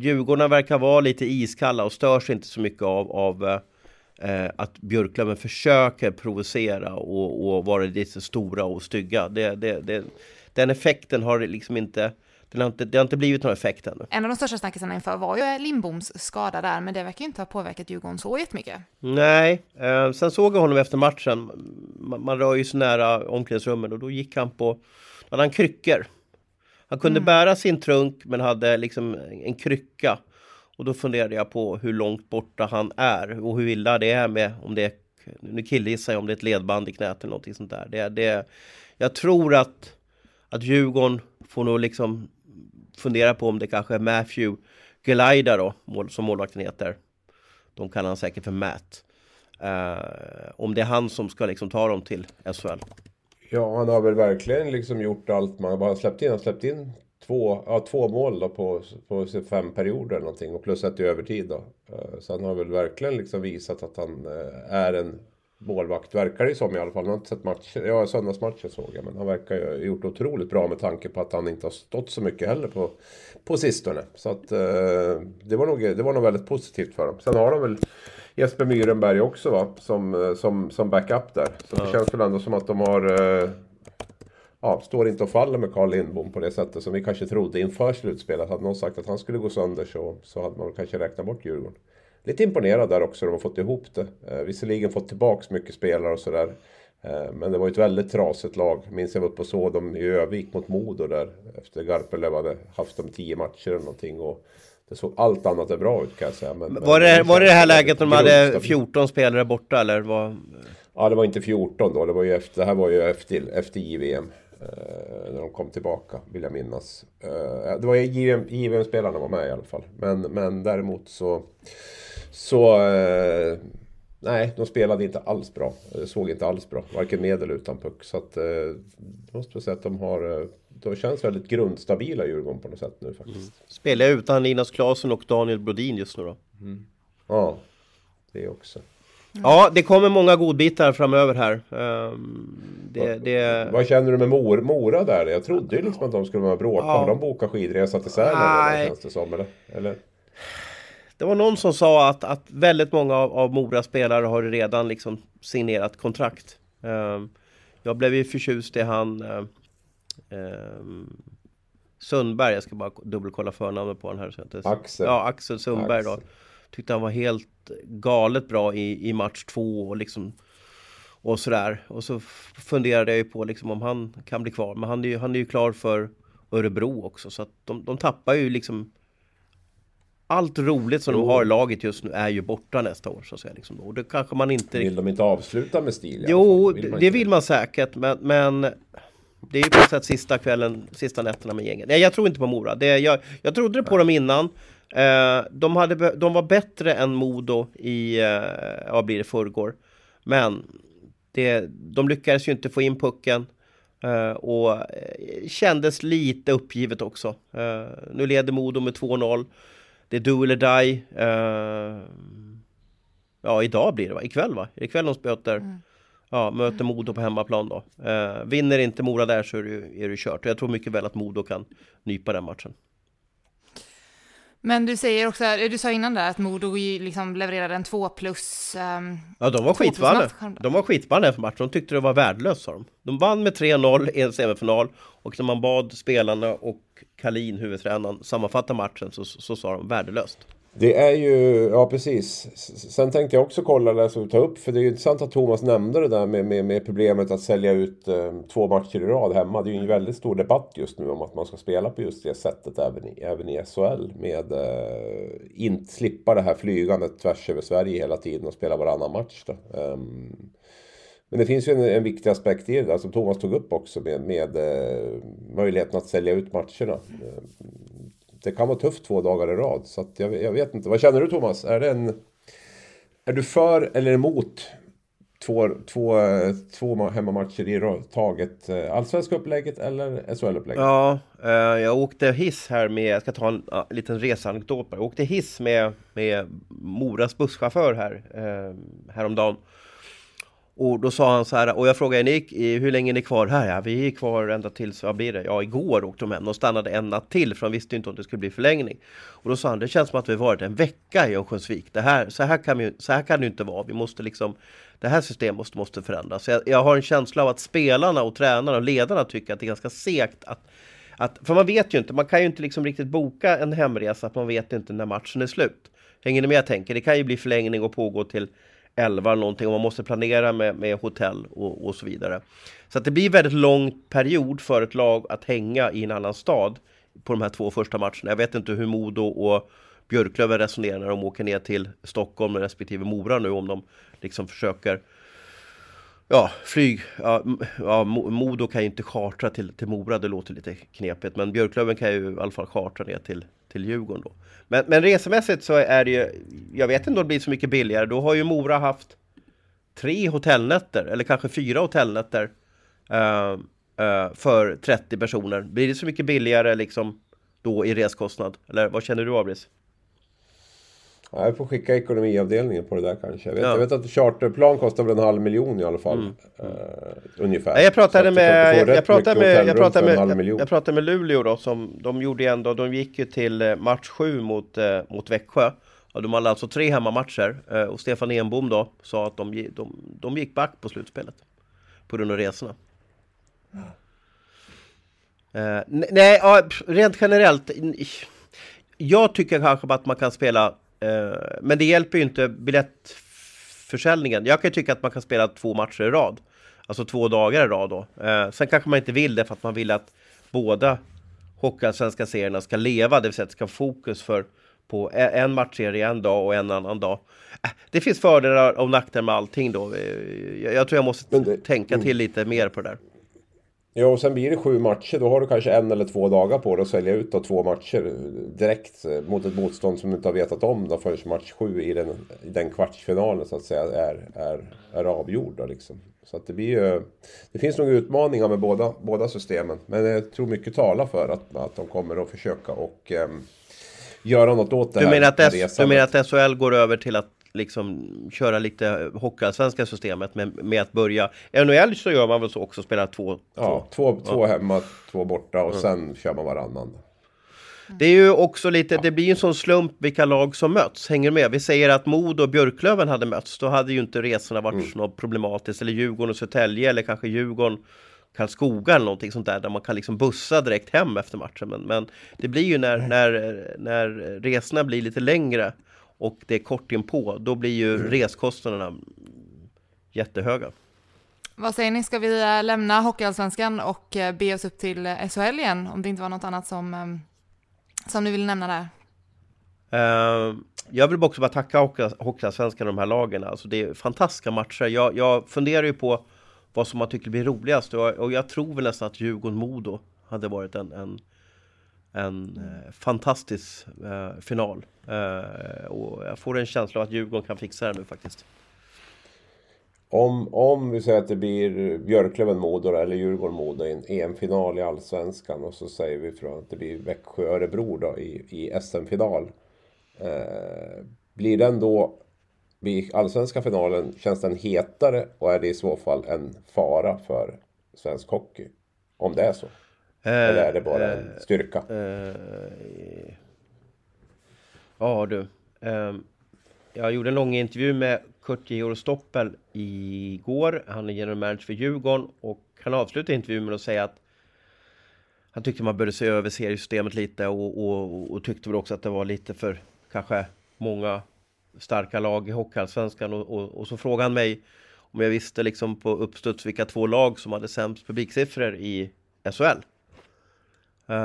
[SPEAKER 2] Djurgården verkar vara lite iskalla och störs inte så mycket av, av uh, att Björklöven försöker provocera och, och vara lite stora och stygga. Det, det, det, den effekten har liksom inte det har, inte, det har inte blivit någon effekt ännu.
[SPEAKER 1] En av de största snackisarna inför var ju Lindboms skada där, men det verkar ju inte ha påverkat Djurgården så jättemycket.
[SPEAKER 2] Nej, eh, sen såg jag honom efter matchen. Man, man rör ju så nära omklädningsrummet och då gick han på, då hade han kryckor. Han kunde mm. bära sin trunk men hade liksom en krycka. Och då funderade jag på hur långt borta han är och hur illa det är med om det är, nu killgissar jag om det är ett ledband i knät eller någonting sånt där. Det, det, jag tror att, att Djurgården får nog liksom Funderar på om det kanske är Matthew Gelida då, som målvakten heter. De kallar han säkert för Matt. Uh, om det är han som ska liksom ta dem till SHL.
[SPEAKER 3] Ja, han har väl verkligen liksom gjort allt man bara släppt in. Han släppt in två, ja, två mål då på, på fem perioder eller någonting och plus ett i övertid då. Uh, så han har väl verkligen liksom visat att han uh, är en målvakt, verkar det som i alla fall. Jag har inte sett matchen, ja söndagsmatchen såg jag, men han verkar ha gjort otroligt bra med tanke på att han inte har stått så mycket heller på, på sistone. Så att eh, det, var nog, det var nog väldigt positivt för dem. Sen har de väl Jesper Myrenberg också va, som, eh, som, som backup där. Så ja. det känns väl ändå som att de har eh, ja, står inte och faller med Carl Lindbom på det sättet som vi kanske trodde inför slutspelet. Hade någon sagt att han skulle gå sönder så, så hade man kanske räknat bort Djurgården lite imponerad där också. De har fått ihop det. Eh, visserligen fått tillbaks mycket spelare och sådär. Eh, men det var ett väldigt trasigt lag. Minns jag var uppe och såg dem i Övik mot Modo där. Efter Garpenlöv hade haft dem tio matcher eller någonting. Och det såg allt annat än bra ut kan jag säga. Men,
[SPEAKER 2] var, det, var det det här läget när de hade 14 spelare borta eller? Var...
[SPEAKER 3] Ja, det var inte 14 då. Det, var ju efter, det här var ju efter, efter JVM. Eh, när de kom tillbaka, vill jag minnas. Eh, det var JVM, JVM-spelarna var med i alla fall. Men, men däremot så... Så... Eh, nej, de spelade inte alls bra. Såg inte alls bra. Varken medel utan puck. Så att... Eh, måste säga att de har... Eh, de känns väldigt grundstabila Djurgården på något sätt nu faktiskt. Mm.
[SPEAKER 2] Spelar utan Linus Klasen och Daniel Brodin just nu då.
[SPEAKER 3] Mm. Ja, det också.
[SPEAKER 2] Ja, det kommer många godbitar framöver här. Um, det,
[SPEAKER 3] vad,
[SPEAKER 2] det...
[SPEAKER 3] vad känner du med Mor Mora där? Jag trodde ju liksom att de skulle vara bråka. Ja. Har de bokat skidresa till Sälen? Nej. Känns det som, eller? eller?
[SPEAKER 2] Det var någon som sa att, att väldigt många av, av Moras spelare har redan liksom signerat kontrakt. Um, jag blev ju förtjust i han um, um, Sundberg, jag ska bara dubbelkolla förnamnet på honom här. Så inte...
[SPEAKER 3] Axel.
[SPEAKER 2] Ja, Axel Sundberg Axel. då. Tyckte han var helt galet bra i, i match två och liksom och sådär. Och så funderade jag ju på liksom om han kan bli kvar. Men han är ju, han är ju klar för Örebro också. Så att de, de tappar ju liksom allt roligt som de har i laget just nu är ju borta nästa år så att säga. Liksom. Och det kanske man inte...
[SPEAKER 3] Vill de inte avsluta med stil?
[SPEAKER 2] Jo, vill det vill man säkert. Men, men det är ju på sätt sista kvällen, sista nätterna med gänget. Nej, jag tror inte på Mora. Det, jag, jag trodde på dem innan. Eh, de, hade, de var bättre än Modo i, eh, vad blir det, förrgår. Men det, de lyckades ju inte få in pucken. Uh, och uh, kändes lite uppgivet också. Uh, nu leder Modo med 2-0. Det är do eller die. Uh, ja, idag blir det va? Ikväll va? Ikväll de möter, mm. ja, möter Modo på hemmaplan då. Uh, vinner inte Mora där så är det, är det kört. Jag tror mycket väl att Modo kan nypa den matchen.
[SPEAKER 1] Men du säger också, du sa innan där att Modo liksom levererade en 2 plus... Um,
[SPEAKER 2] ja, de var skitballa. De var skitballa för matchen. De tyckte det var värdelöst, sa de. De vann med 3-0 i en semifinal. Och när man bad spelarna och Kalin, huvudtränaren, sammanfattar matchen så, så, så sa de värdelöst.
[SPEAKER 3] Det är ju, ja precis. Sen tänkte jag också kolla, det som du ta upp, för det är ju intressant att Thomas nämnde det där med, med, med problemet att sälja ut eh, två matcher i rad hemma. Det är ju en väldigt stor debatt just nu om att man ska spela på just det sättet även i, även i SHL. Med eh, inte slippa det här flygandet tvärs över Sverige hela tiden och spela varannan match. Då. Um, men det finns ju en, en viktig aspekt i det där som Thomas tog upp också med, med eh, möjligheten att sälja ut matcherna. Eh, det kan vara tufft två dagar i rad. Så att jag, jag vet inte. Vad känner du Thomas? Är, det en, är du för eller emot två, två, två hemmamatcher i taget? Eh, allsvenska upplägget eller SHL-upplägget?
[SPEAKER 2] Ja, eh, jag åkte hiss här med, jag ska ta en uh, liten reseanekdot Jag åkte hiss med, med Moras busschaufför här eh, häromdagen. Och då sa han så här, och jag frågade ni, hur länge är ni kvar här? Ja, vi är kvar ända tills, vad blir det? Ja, igår åkte de hem. De stannade en natt till för de visste inte om det skulle bli förlängning. Och då sa han, det känns som att vi varit en vecka i Örnsköldsvik. Det här, så, här kan vi, så här kan det inte vara. Vi måste liksom, det här systemet måste, måste förändras. Jag, jag har en känsla av att spelarna och tränarna och ledarna tycker att det är ganska segt att att, för man vet ju inte, man kan ju inte liksom riktigt boka en hemresa, att man vet inte när matchen är slut. Hänger ni med jag tänker? Det kan ju bli förlängning och pågå till 11 någonting och man måste planera med, med hotell och, och så vidare. Så att det blir väldigt lång period för ett lag att hänga i en annan stad på de här två första matcherna. Jag vet inte hur Modo och Björklöven resonerar när de åker ner till Stockholm respektive Mora nu om de liksom försöker Ja, flyg. Ja, ja, Modo kan ju inte chartra till, till Mora, det låter lite knepigt. Men Björklöven kan ju i alla fall chartra ner till, till Djurgården då. Men, men resemässigt så är det ju, jag vet inte om det blir så mycket billigare. Då har ju Mora haft tre hotellnätter, eller kanske fyra hotellnätter uh, uh, för 30 personer. Blir det så mycket billigare liksom då i reskostnad? Eller vad känner du Abris?
[SPEAKER 3] Ja, jag får skicka ekonomiavdelningen på det där kanske. Jag vet, ja. jag vet att charterplan kostar väl en halv miljon i alla fall. Mm. Uh, ungefär.
[SPEAKER 2] Jag pratade med, jag, jag pratade med, jag pratade med, jag, jag pratade med Luleå då som de gjorde ändå, de gick ju till eh, match 7 mot, eh, mot Växjö. Och de hade alltså tre hemmamatcher eh, och Stefan Enbom då sa att de, de, de gick back på slutspelet. På grund av resorna. Uh, nej, ja, rent generellt. Jag tycker kanske att man kan spela Eh, men det hjälper ju inte biljettförsäljningen. Jag kan ju tycka att man kan spela två matcher i rad. Alltså två dagar i rad då. Eh, sen kanske man inte vill det för att man vill att båda Hockeyallsvenska serierna ska leva, det vill säga att det ska fokus för på en matchserie en dag och en annan dag. Eh, det finns fördelar och nackdelar med allting då. Jag tror jag måste det, tänka till mm. lite mer på det där.
[SPEAKER 3] Ja, och sen blir det sju matcher. Då har du kanske en eller två dagar på dig att sälja ut då två matcher direkt eh, mot ett motstånd som du inte har vetat om då förrän match sju i den, i den kvartsfinalen så att säga är, är, är avgjord. Då, liksom. Så att det blir ju... Det finns nog utmaningar med båda, båda systemen. Men jag tror mycket talar för att, att de kommer att försöka och um, göra något åt det
[SPEAKER 2] du
[SPEAKER 3] här.
[SPEAKER 2] Menar att du menar att SHL går över till att liksom köra lite hockeyallsvenska systemet med, med att börja. NHL så gör man väl så också, spelar två.
[SPEAKER 3] Ja, två, två, två hemma, två borta och mm. sen kör man varannan.
[SPEAKER 2] Det är ju också lite, det blir en sån slump vilka lag som möts, hänger med. Vi säger att Modo och Björklöven hade mötts, då hade ju inte resorna varit mm. något problematiskt. Eller Djurgården och Södertälje, eller kanske Djurgården Karlskoga eller någonting sånt där, där man kan liksom bussa direkt hem efter matchen. Men, men det blir ju när, när, när resorna blir lite längre och det är kort inpå, då blir ju mm. reskostnaderna jättehöga.
[SPEAKER 1] Vad säger ni, ska vi eh, lämna Hockeyallsvenskan och eh, be oss upp till eh, SHL igen? Om det inte var något annat som, som ni vill nämna där?
[SPEAKER 2] Uh, jag vill också bara tacka Hockeyallsvenskan och de här lagen. Alltså det är fantastiska matcher. Jag, jag funderar ju på vad som man tycker blir roligast och, och jag tror väl nästan att Djurgården-Modo hade varit en, en en eh, fantastisk eh, final. Eh, och jag får en känsla av att Djurgården kan fixa det nu faktiskt.
[SPEAKER 3] Om, om vi säger att det blir Björklöven-Modo eller Djurgården-Modo i en EM-final i Allsvenskan och så säger vi från att det blir Växjö-Örebro då i, i SM-final. Eh, blir den då, blir allsvenska finalen, känns den hetare och är det i så fall en fara för svensk hockey? Om det är så. Eller är det bara en eh, styrka?
[SPEAKER 2] Eh, ja du. Ehm, jag gjorde en lång intervju med Kurt Georg Stoppel igår. Han är general manager för Djurgården och han avslutade intervjun med att säga att han tyckte man började se över seriesystemet lite och, och, och tyckte väl också att det var lite för kanske många starka lag i Hockeyallsvenskan och, och, och så frågade han mig om jag visste liksom på uppstuds vilka två lag som hade sämst publiksiffror i SHL. Uh,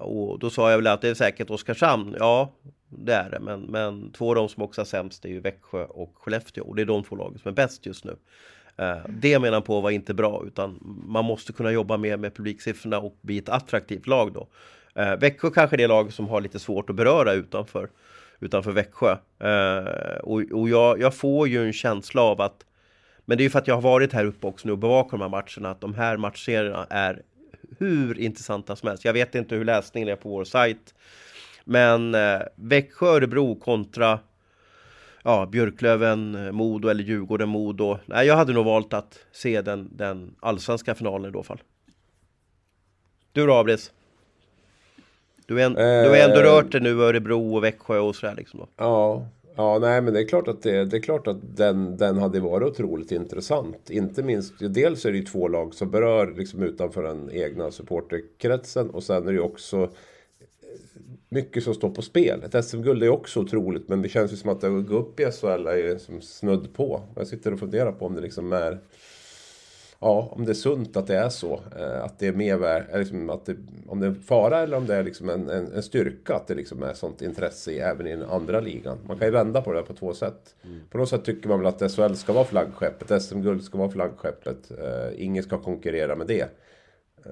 [SPEAKER 2] och då sa jag väl att det är säkert Oskarshamn. Ja, Det är det, men, men två av de som också är sämst är ju Växjö och Skellefteå och det är de två lagen som är bäst just nu. Eh, det menar på var inte bra utan man måste kunna jobba mer med publiksiffrorna och bli ett attraktivt lag då. Eh, Växjö kanske är det lag som har lite svårt att beröra utanför, utanför Växjö. Och och jag, jag får ju en känsla av att men det är ju för att jag har varit här uppe också nu och bevakat de här matcherna att de här matchserierna är hur intressanta som helst. Jag vet inte hur läsningen är på vår sajt. Men eh, Växjö-Örebro kontra ja, Björklöven, eh, Modo eller Djurgården, Modo. Nej, jag hade nog valt att se den, den allsvenska finalen i då fall. Du då, Abris? Du, är en, du har ändå
[SPEAKER 3] Eh.
[SPEAKER 2] rört dig nu, Örebro och Växjö och sådär liksom då.
[SPEAKER 3] Ja, ja nej men det är klart att, det, det är klart att den, den hade varit otroligt intressant. Inte minst, dels är det ju två lag som berör liksom utanför den egna supporterkretsen och sen är det ju också eh, mycket som står på spel. Ett SM-guld är också otroligt men det känns ju som att det går upp i SHL är som snudd på. Jag sitter och funderar på om det liksom är Ja, om det är sunt att det är så. Eh, Att det är mer är liksom att det, Om det är en fara eller om det är liksom en, en, en styrka att det liksom är sånt intresse i, även i den andra ligan. Man kan ju vända på det på två sätt. På något sätt tycker man väl att SHL ska vara flaggskeppet. SM-guld ska vara flaggskeppet. Eh, ingen ska konkurrera med det. Eh,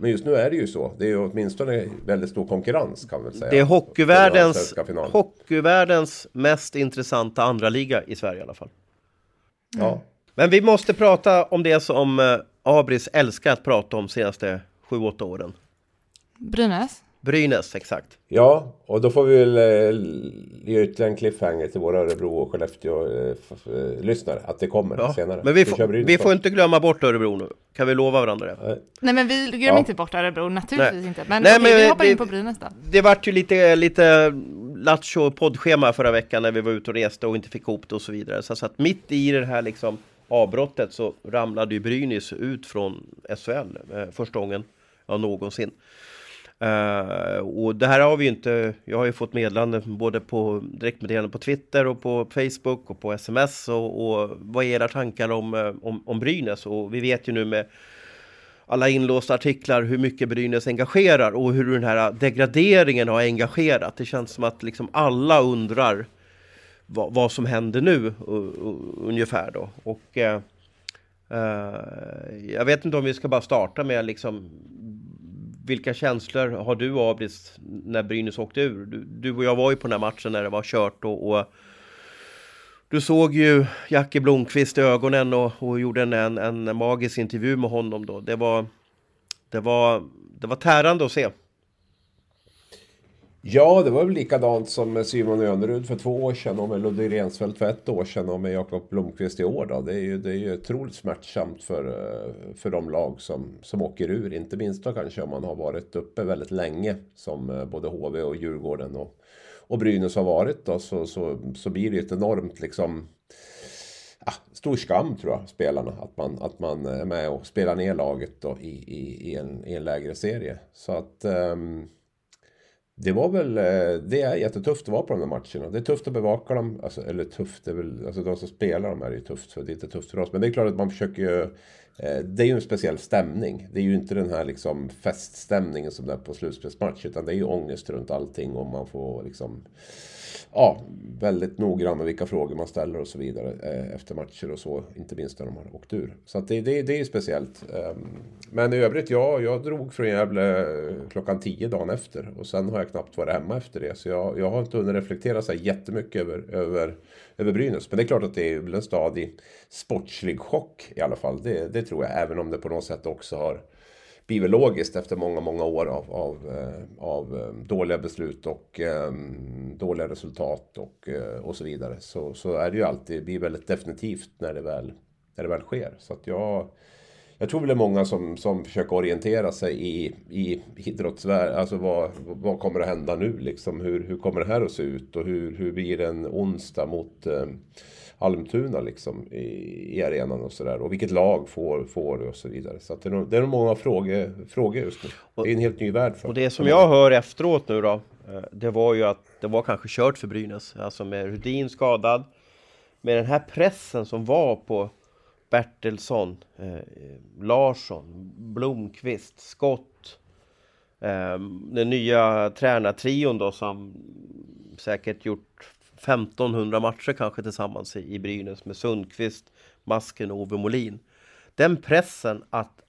[SPEAKER 3] men just nu är det ju så. Det är ju åtminstone väldigt stor konkurrens kan man väl säga.
[SPEAKER 2] Det är hockeyvärldens, hockeyvärldens mest intressanta andra liga i Sverige i alla fall.
[SPEAKER 3] Ja.
[SPEAKER 2] Men vi måste prata om det som eh, Abris älskar att prata om senaste 7-8 åren.
[SPEAKER 1] Brynäs?
[SPEAKER 2] Brynäs, exakt.
[SPEAKER 3] Ja, och då får vi väl eh, ge ytterligare en cliffhanger till våra Örebro och Skellefteå-lyssnare. att det kommer
[SPEAKER 2] Ja.
[SPEAKER 3] senare.
[SPEAKER 2] Men vi,
[SPEAKER 3] kör
[SPEAKER 2] får, vi får inte glömma bort Örebro nu. Kan vi lova varandra det?
[SPEAKER 1] Nej men vi glömmer
[SPEAKER 3] Ja.
[SPEAKER 1] inte bort Örebro, naturligtvis
[SPEAKER 2] Nej.
[SPEAKER 1] inte. Men,
[SPEAKER 2] Nej,
[SPEAKER 1] okej,
[SPEAKER 2] men
[SPEAKER 1] vi hoppar
[SPEAKER 2] det-
[SPEAKER 1] in på Brynäs då.
[SPEAKER 2] Det vart ju lite, lite lattjo poddschema förra veckan när vi var ute och reste och inte fick ihop det och så vidare. Så, så att mitt i det här liksom avbrottet så ramlade ju Brynäs ut från SHL eh, första gången ja, någonsin. Uh, och det här har vi ju inte, jag har ju fått meddelanden både på direktmeddelanden på Twitter och på Facebook och på sms och, och vad är era tankar om, eh, om, om Brynäs? Och vi vet ju nu med alla inlåsta artiklar hur mycket Brynäs engagerar och hur den här degraderingen har engagerat. Det känns som att liksom alla undrar vad, vad som händer nu ungefär då. Och eh, eh, jag vet inte om vi ska bara starta med liksom vilka känslor har du Abris när Brynäs åkte ur? Du, du och jag var ju på den här matchen när det var kört och, och du såg ju Jackie Blomqvist i ögonen och, och gjorde en, en, en magisk intervju med honom då. Det var, det var, det var tärande att se.
[SPEAKER 3] Ja, det var väl likadant som med Simon Önerud för två år sedan och med Ludvig Rensfeldt för ett år sedan och med Jakob Blomqvist i år. Då. Det är ju, det är ju otroligt smärtsamt för, eh, för de lag som, som åker ur. Inte minst då kanske om man har varit uppe väldigt länge som eh, både HV och Djurgården och, och Brynäs har varit. Då, så, så, så blir det ett enormt liksom ja, stor skam tror jag, spelarna. Att man, att man är med och spelar ner laget då i, i, i, en, i en lägre serie. Så att um, det var väl, eh, det är jättetufft att vara på de där matcherna. Det är tufft att bevaka dem. Alltså, eller tufft, det är väl, alltså de som spelar dem är det ju tufft för. Det är inte tufft för oss. Men det är klart att man försöker ju, eh, det är ju en speciell stämning. Det är ju inte den här liksom feststämningen som det är på slutspelsmatch. Utan det är ju ångest runt allting och man får liksom ja, väldigt noggrann med vilka frågor man ställer och så vidare eh, efter matcher och så. Inte minst när de har åkt ur. Så att det, det, det är ju speciellt. Ehm, men i övrigt, ja, jag drog från Gävle eh, klockan 10 dagen efter. Och sen har jag knappt varit hemma efter det. Så jag, jag har inte hunnit reflektera så här jättemycket över, över, över Brynäs. Men det är klart att det är väl en stadig sportslig chock i alla fall. Det, det tror jag. Även om det på något sätt också har blivit logiskt efter många, många år av, av, eh, av eh, dåliga beslut och eh, dåliga resultat och, och så vidare. Så, så är det ju alltid, det blir väldigt definitivt när det väl, när det väl sker. Så att jag, jag tror väl det är många som, som försöker orientera sig i, i idrottsvärlden. Alltså vad, vad kommer att hända nu liksom? Hur, hur kommer det här att se ut? Och hur, hur blir det en onsdag mot eh, Almtuna liksom i, i arenan och sådär. Och vilket lag får, får och så vidare. Så det, är nog, det är nog många frågor, frågor just nu. Det är en helt ny värld för
[SPEAKER 2] Och det som jag hör efteråt nu då, eh, det var ju att det var kanske kört för Brynäs. Alltså med Rudin skadad, med den här pressen som var på Bertilsson, eh, Larsson, Blomqvist, Skott. Ehm, den nya tränartrion då som säkert gjort 1500 matcher kanske tillsammans i, Brynäs med Sundqvist, Masken och Ove Molin. Den pressen att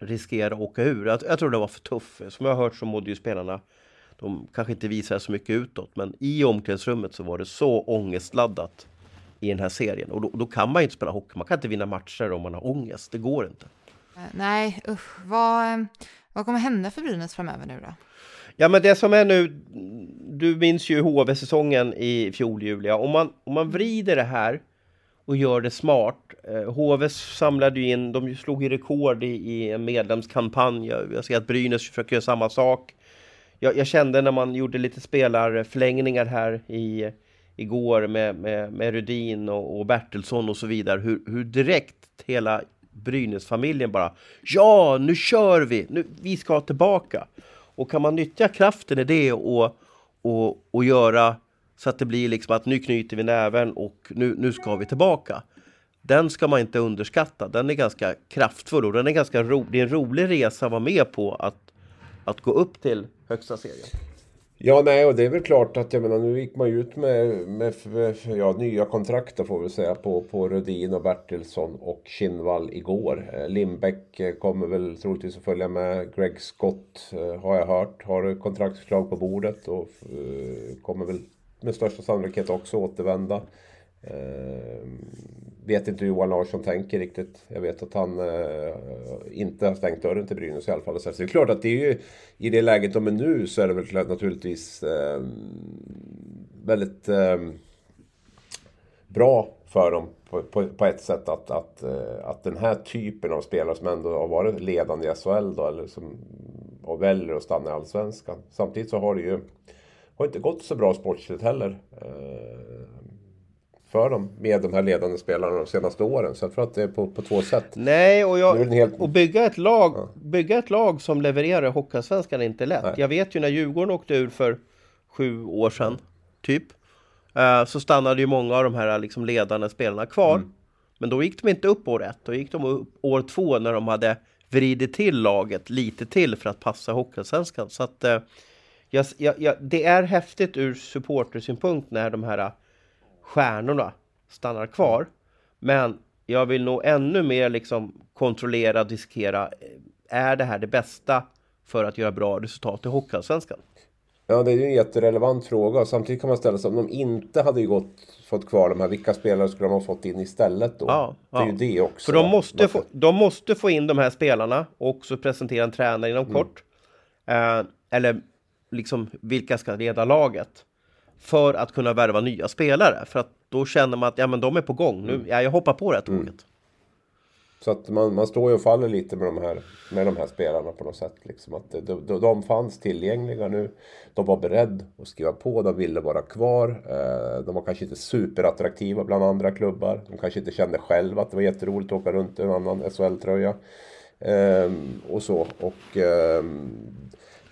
[SPEAKER 2] riskera att åka ur, jag, jag tror det var för tuff. Som jag har hört så mådde ju spelarna de kanske inte visar så mycket utåt, men i omklädningsrummet så var det så ångestladdat i den här serien. Och då, då, kan man inte spela hockey, man kan inte vinna matcher om man har ångest. Det går inte.
[SPEAKER 1] Nej, usch. Vad, eh, vad kommer hända för Brynäs framöver nu då?
[SPEAKER 2] Ja, men det som är nu, du minns ju HV-säsongen i fjol, Julia. Om man, om man vrider det här och gör det smart. Eh, HV samlade ju in, de slog ju rekord i, i en medlemskampanj. Jag ser att Brynäs försöker göra samma sak. Jag, jag, kände när man gjorde lite spelarförlängningar här i, igår med, med, med Rudin och, och Bertilsson och så vidare, hur, hur direkt hela Brynäs-familjen bara Ja, nu kör vi! Nu, vi ska tillbaka! Och kan man nyttja kraften i det och, och, och göra så att det blir liksom att nu knyter vi näven och nu, nu ska vi tillbaka. Den ska man inte underskatta. Den är ganska kraftfull och den är ganska ro, det är en rolig resa att vara med på att, att gå upp till högsta serien.
[SPEAKER 3] Ja, nej, och det är väl klart att jag menar, nu gick man ju ut med, med, med ja, nya kontrakt får vi säga på, på Rudin och Bertilsson och Kinnvall igår. Eh, Lindbäck eh, kommer väl troligtvis att följa med. Greg Scott eh, har jag hört har kontraktsförslag på bordet och kommer väl med största sannolikhet också återvända. Eh, vet inte hur Johan Larsson tänker riktigt. Jag vet att han eh, inte har stängt dörren till Brynäs i alla fall. Så det är klart att det är ju i det läget de är nu så är det väl naturligtvis eh, väldigt eh, bra för dem på, på, på, ett sätt att, att, eh, att den här typen av spelare som ändå har varit ledande i SHL då, eller som och väljer att stanna i Allsvenskan. Samtidigt så har det ju har inte gått så bra sportsligt heller. Eh, Eh, för dem med de här ledande spelarna de senaste åren. Så jag tror att det är på, på två sätt.
[SPEAKER 2] Nej, och, jag, helt... och bygga, ett lag, ja. bygga ett lag som levererar Hockeyallsvenskan är inte lätt. Nej. Jag vet ju när Djurgården åkte ur för sju år sedan, typ. Uh, så stannade ju många av de här liksom, ledande spelarna kvar. Mm. Men då gick de inte upp år ett, då gick de upp år två när de hade vridit till laget lite till för att passa Hockeyallsvenskan. Så att uh, jag, jag, det är häftigt ur supportersynpunkt när de här stjärnorna stannar kvar. Men jag vill nog ännu mer liksom kontrollera, diskera. Är det här det bästa för att göra bra resultat i Hockeyallsvenskan?
[SPEAKER 3] Ja, det är ju en jätterelevant fråga. Samtidigt kan man ställa sig om de inte hade gått, fått kvar de här, vilka spelare skulle de ha fått in istället då?
[SPEAKER 2] Ja,
[SPEAKER 3] det är ja. ju det också.
[SPEAKER 2] För de måste, få, de måste få in de här spelarna och också presentera en tränare inom mm. kort. Eh, eller liksom vilka ska leda laget? För att kunna värva nya spelare. För att då känner man att ja, men de är på gång. Nu, mm. ja, jag hoppar på det här tåget. Mm.
[SPEAKER 3] Så att man, man står ju och faller lite med de här, med de här spelarna på något sätt. Liksom att de, de, de fanns tillgängliga nu. De var beredda att skriva på, de ville vara kvar. Eh, de var kanske inte superattraktiva bland andra klubbar. De kanske inte kände själva att det var jätteroligt att åka runt i en annan SHL-tröja. Eh, och så. Och eh,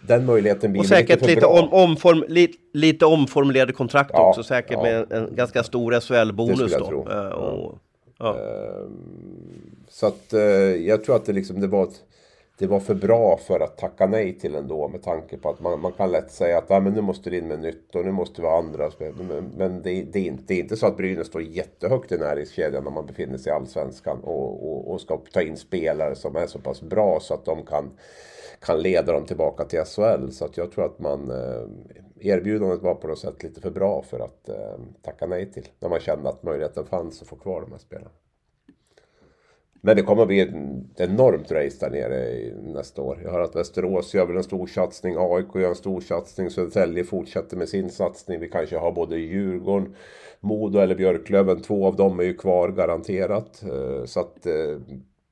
[SPEAKER 3] den möjligheten blir
[SPEAKER 2] Och säkert lite, lite, om, omform, li, lite omformulerade kontrakt ja, också, säkert ja. med en, en, ganska stor SHL-bonus då. Uh, och,
[SPEAKER 3] ja. uh, så att uh, jag tror att det liksom det var, ett, det var för bra för att tacka nej till ändå med tanke på att man, man kan lätt säga att ah, men nu måste det in med nytt och nu måste vi ha andra Men, men det, det, är inte, det är inte så att Brynäs står jättehögt i näringskedjan när man befinner sig i Allsvenskan och, och, och ska ta in spelare som är så pass bra så att de kan kan leda dem tillbaka till SHL. Så att jag tror att man eh, erbjudandet var på något sätt lite för bra för att eh, tacka nej till. När man kände att möjligheten fanns att få kvar de här spelarna. Men det kommer att bli ett enormt race där nere nästa år. Jag hör att Västerås gör väl en stor satsning, AIK gör en stor satsning, Södertälje fortsätter med sin satsning. Vi kanske har både Djurgården, Modo eller Björklöven. Två av dem är ju kvar garanterat. Eh, så att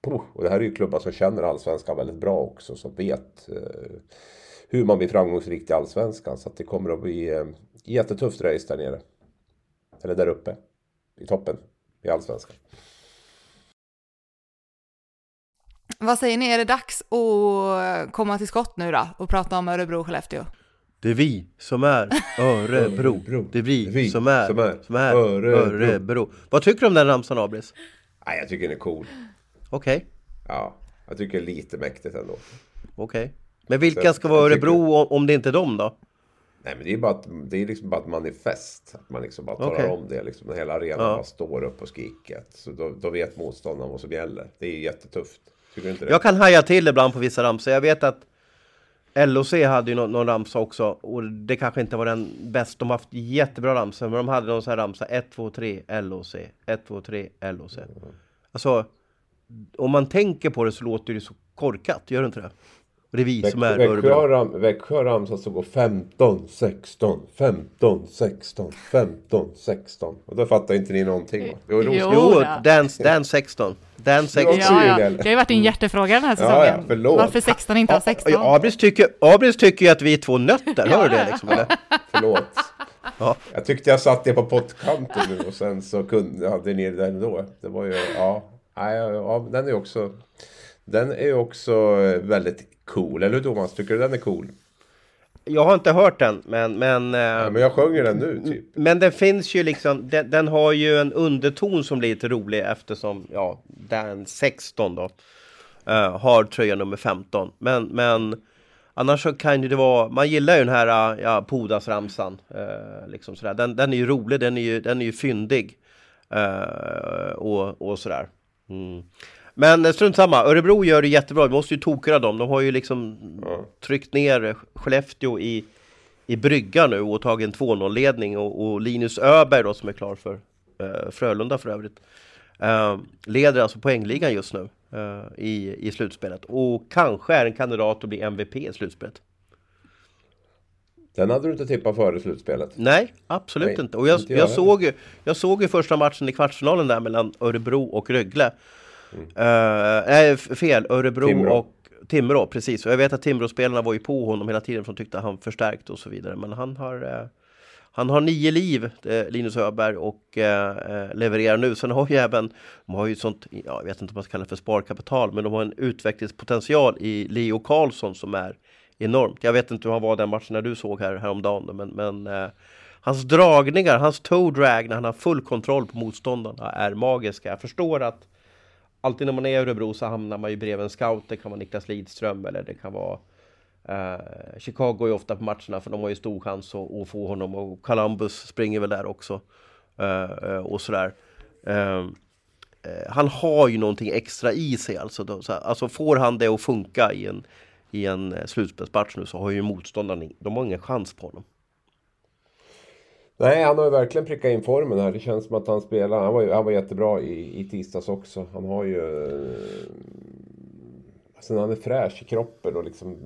[SPEAKER 3] och det här är ju klubbar som känner allsvenskan väldigt bra också, som vet eh, hur man blir framgångsrik i allsvenskan. Så att det kommer att bli eh, jättetufft race där nere. Eller där uppe, i toppen, i allsvenskan.
[SPEAKER 1] Vad säger ni, är det dags att komma till skott nu då och prata om Örebro och Skellefteå?
[SPEAKER 2] Det är vi som är Örebro. Det är vi, vi som, är, som är, som är Örebro. Örebro. Vad tycker du om den ramsan Abris?
[SPEAKER 3] Nej, jag tycker den är cool.
[SPEAKER 2] Okej. Okay.
[SPEAKER 3] Ja, jag tycker det är lite mäktigt ändå.
[SPEAKER 2] Okej. Okay. Men vilka ska vara
[SPEAKER 3] jag tycker-
[SPEAKER 2] Örebro om- det inte är dem då?
[SPEAKER 3] Nej men det är bara ett, det är liksom bara ett manifest. Att man liksom bara talar
[SPEAKER 2] Okej.
[SPEAKER 3] om det. Liksom, hela arenan
[SPEAKER 2] Ja.
[SPEAKER 3] bara står upp och skriker. Så då, då vet motståndaren vad som gäller. Det är jättetufft. Tycker du inte det?
[SPEAKER 2] Jag kan haja till ibland på vissa ramsor. Jag vet att LOC hade ju någon, någon ramsa också och det kanske inte var den bästa. De har haft jättebra ramsor, men de hade någon sån här ramsa 1, 2, 3, LOC, 1, 2, 3, LOC. Alltså, om man tänker på det så låter det så korkat, gör det inte det? Och det är vi som är
[SPEAKER 3] Växjö, Växjö, har ram, Växjö har ramsat som går 15, 16, 15, 16, 15, 16. Och då fattar inte ni någonting va? Jo,
[SPEAKER 1] Jo. ja.
[SPEAKER 2] dance, dance 16. Dance
[SPEAKER 3] Du
[SPEAKER 2] 16.
[SPEAKER 3] också
[SPEAKER 1] Ja, ja. Det har ju varit en hjärtefråga den här
[SPEAKER 3] Ja, ja,
[SPEAKER 1] säsongen.
[SPEAKER 3] förlåt.
[SPEAKER 1] Varför 16 inte har 16?
[SPEAKER 2] Ja, Abris tycker, Abris tycker ju att vi är två nötter, hör du det liksom? Eller? [LAUGHS]
[SPEAKER 3] Förlåt.
[SPEAKER 2] Ja.
[SPEAKER 3] Jag tyckte jag satt det på pottkanten nu och sen så kunde, hade ni den då. Det var ju, ja. Ja, ja, den är också... Den är också väldigt cool. Eller hur Thomas? Tycker du den är cool?
[SPEAKER 2] Jag har inte hört den, men... Men, eh,
[SPEAKER 3] Ja, men jag sjunger den nu typ.
[SPEAKER 2] men den finns ju liksom, den, den har ju en underton som blir lite rolig eftersom, ja, den 16 då eh, har tröja nummer 15. Men, men annars så kan ju det vara, man gillar ju den här, uh, ja, Pudas-ramsan. eh, liksom sådär. Den, den är ju rolig, den är ju, den är ju fyndig. eh, och, och sådär. Mm. Men eh, strunt samma, Örebro gör det jättebra, vi måste ju tokra dem. De har ju liksom tryckt ner Skellefteå i, i brygga nu och tagit en 2-0-ledning och, och Linus Öberg då som är klar för eh, Frölunda för övrigt eh, leder alltså poängligan just nu eh, i, i slutspelet och kanske är en kandidat att bli MVP i slutspelet.
[SPEAKER 3] Den hade du inte tippat före slutspelet.
[SPEAKER 2] Nej, absolut
[SPEAKER 3] Nej,
[SPEAKER 2] inte. Och jag,
[SPEAKER 3] inte jag
[SPEAKER 2] såg ju, jag såg ju första matchen i kvartsfinalen där mellan Örebro och Rögle. Eh, nej, f- fel. Örebro
[SPEAKER 3] Mm. Timrå.
[SPEAKER 2] och Timrå, precis. Och jag vet att Timrå-spelarna var ju på honom hela tiden för de tyckte att han förstärkte och så vidare. Men han har, eh, han har nio liv, eh, Linus Öberg, och levererar nu. Sen har ju även, de har ju sånt, ja, jag vet inte om man ska kalla det för sparkapital, men de har en utvecklingspotential i Leo Karlsson som är enormt. Jag vet inte hur han var den matchen när du såg här häromdagen, men, men eh, hans dragningar, hans toe drag när han har full kontroll på motståndarna är magiska. Jag förstår att alltid när man är i Örebro så hamnar man ju bredvid en scout. Det kan vara Niklas Lidström eller det kan vara eh, Chicago är ofta på matcherna för de har ju stor chans att, att få honom och Columbus springer väl där också. Eh, eh och sådär. Eh, eh, han har ju någonting extra i sig alltså. Då, så, här, alltså får han det att funka i en, i en eh, slutspelsmatch nu så har ju motståndarna, de har ingen chans på honom.
[SPEAKER 3] Nej, han har ju verkligen prickat in formen här. Det känns som att han spelar. Han var, han var jättebra i, i tisdags också. Han har ju... Eh, alltså Sen han är fräsch i kroppen och liksom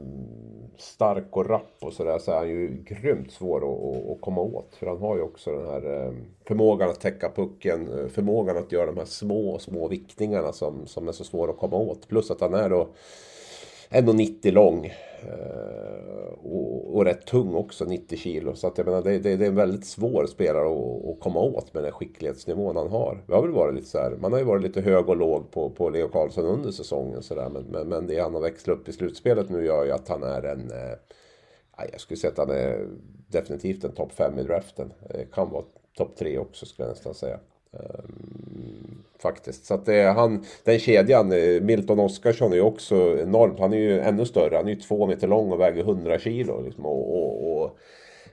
[SPEAKER 3] stark och rapp och sådär så är han ju grymt svår att, att, komma åt. För han har ju också den här eh, förmågan att täcka pucken, förmågan att göra de här små, små viktningarna som, som är så svåra att komma åt. Plus att han är då 1,90 lång. Eh, och, och rätt tung också, 90 kilo. Så att jag menar, det, det, det är en väldigt svår spelare att, att komma åt med den skicklighetsnivån han har. Jag har väl varit lite så här, man har ju varit lite hög och låg på, på Leo Karlsson under säsongen. Så där, men, men, men det han har växlat upp i slutspelet nu gör ju att han är en... Eh, jag skulle säga att han är definitivt en topp 5 i draften. Eh, kan vara topp 3 också skulle jag nästan säga. Ehm, Faktiskt. Så att det han, den kedjan, eh, Milton Oskarsson är ju också enormt. Han är ju ännu större. Han är ju två meter lång och väger 100 kilo. Liksom, och, och, och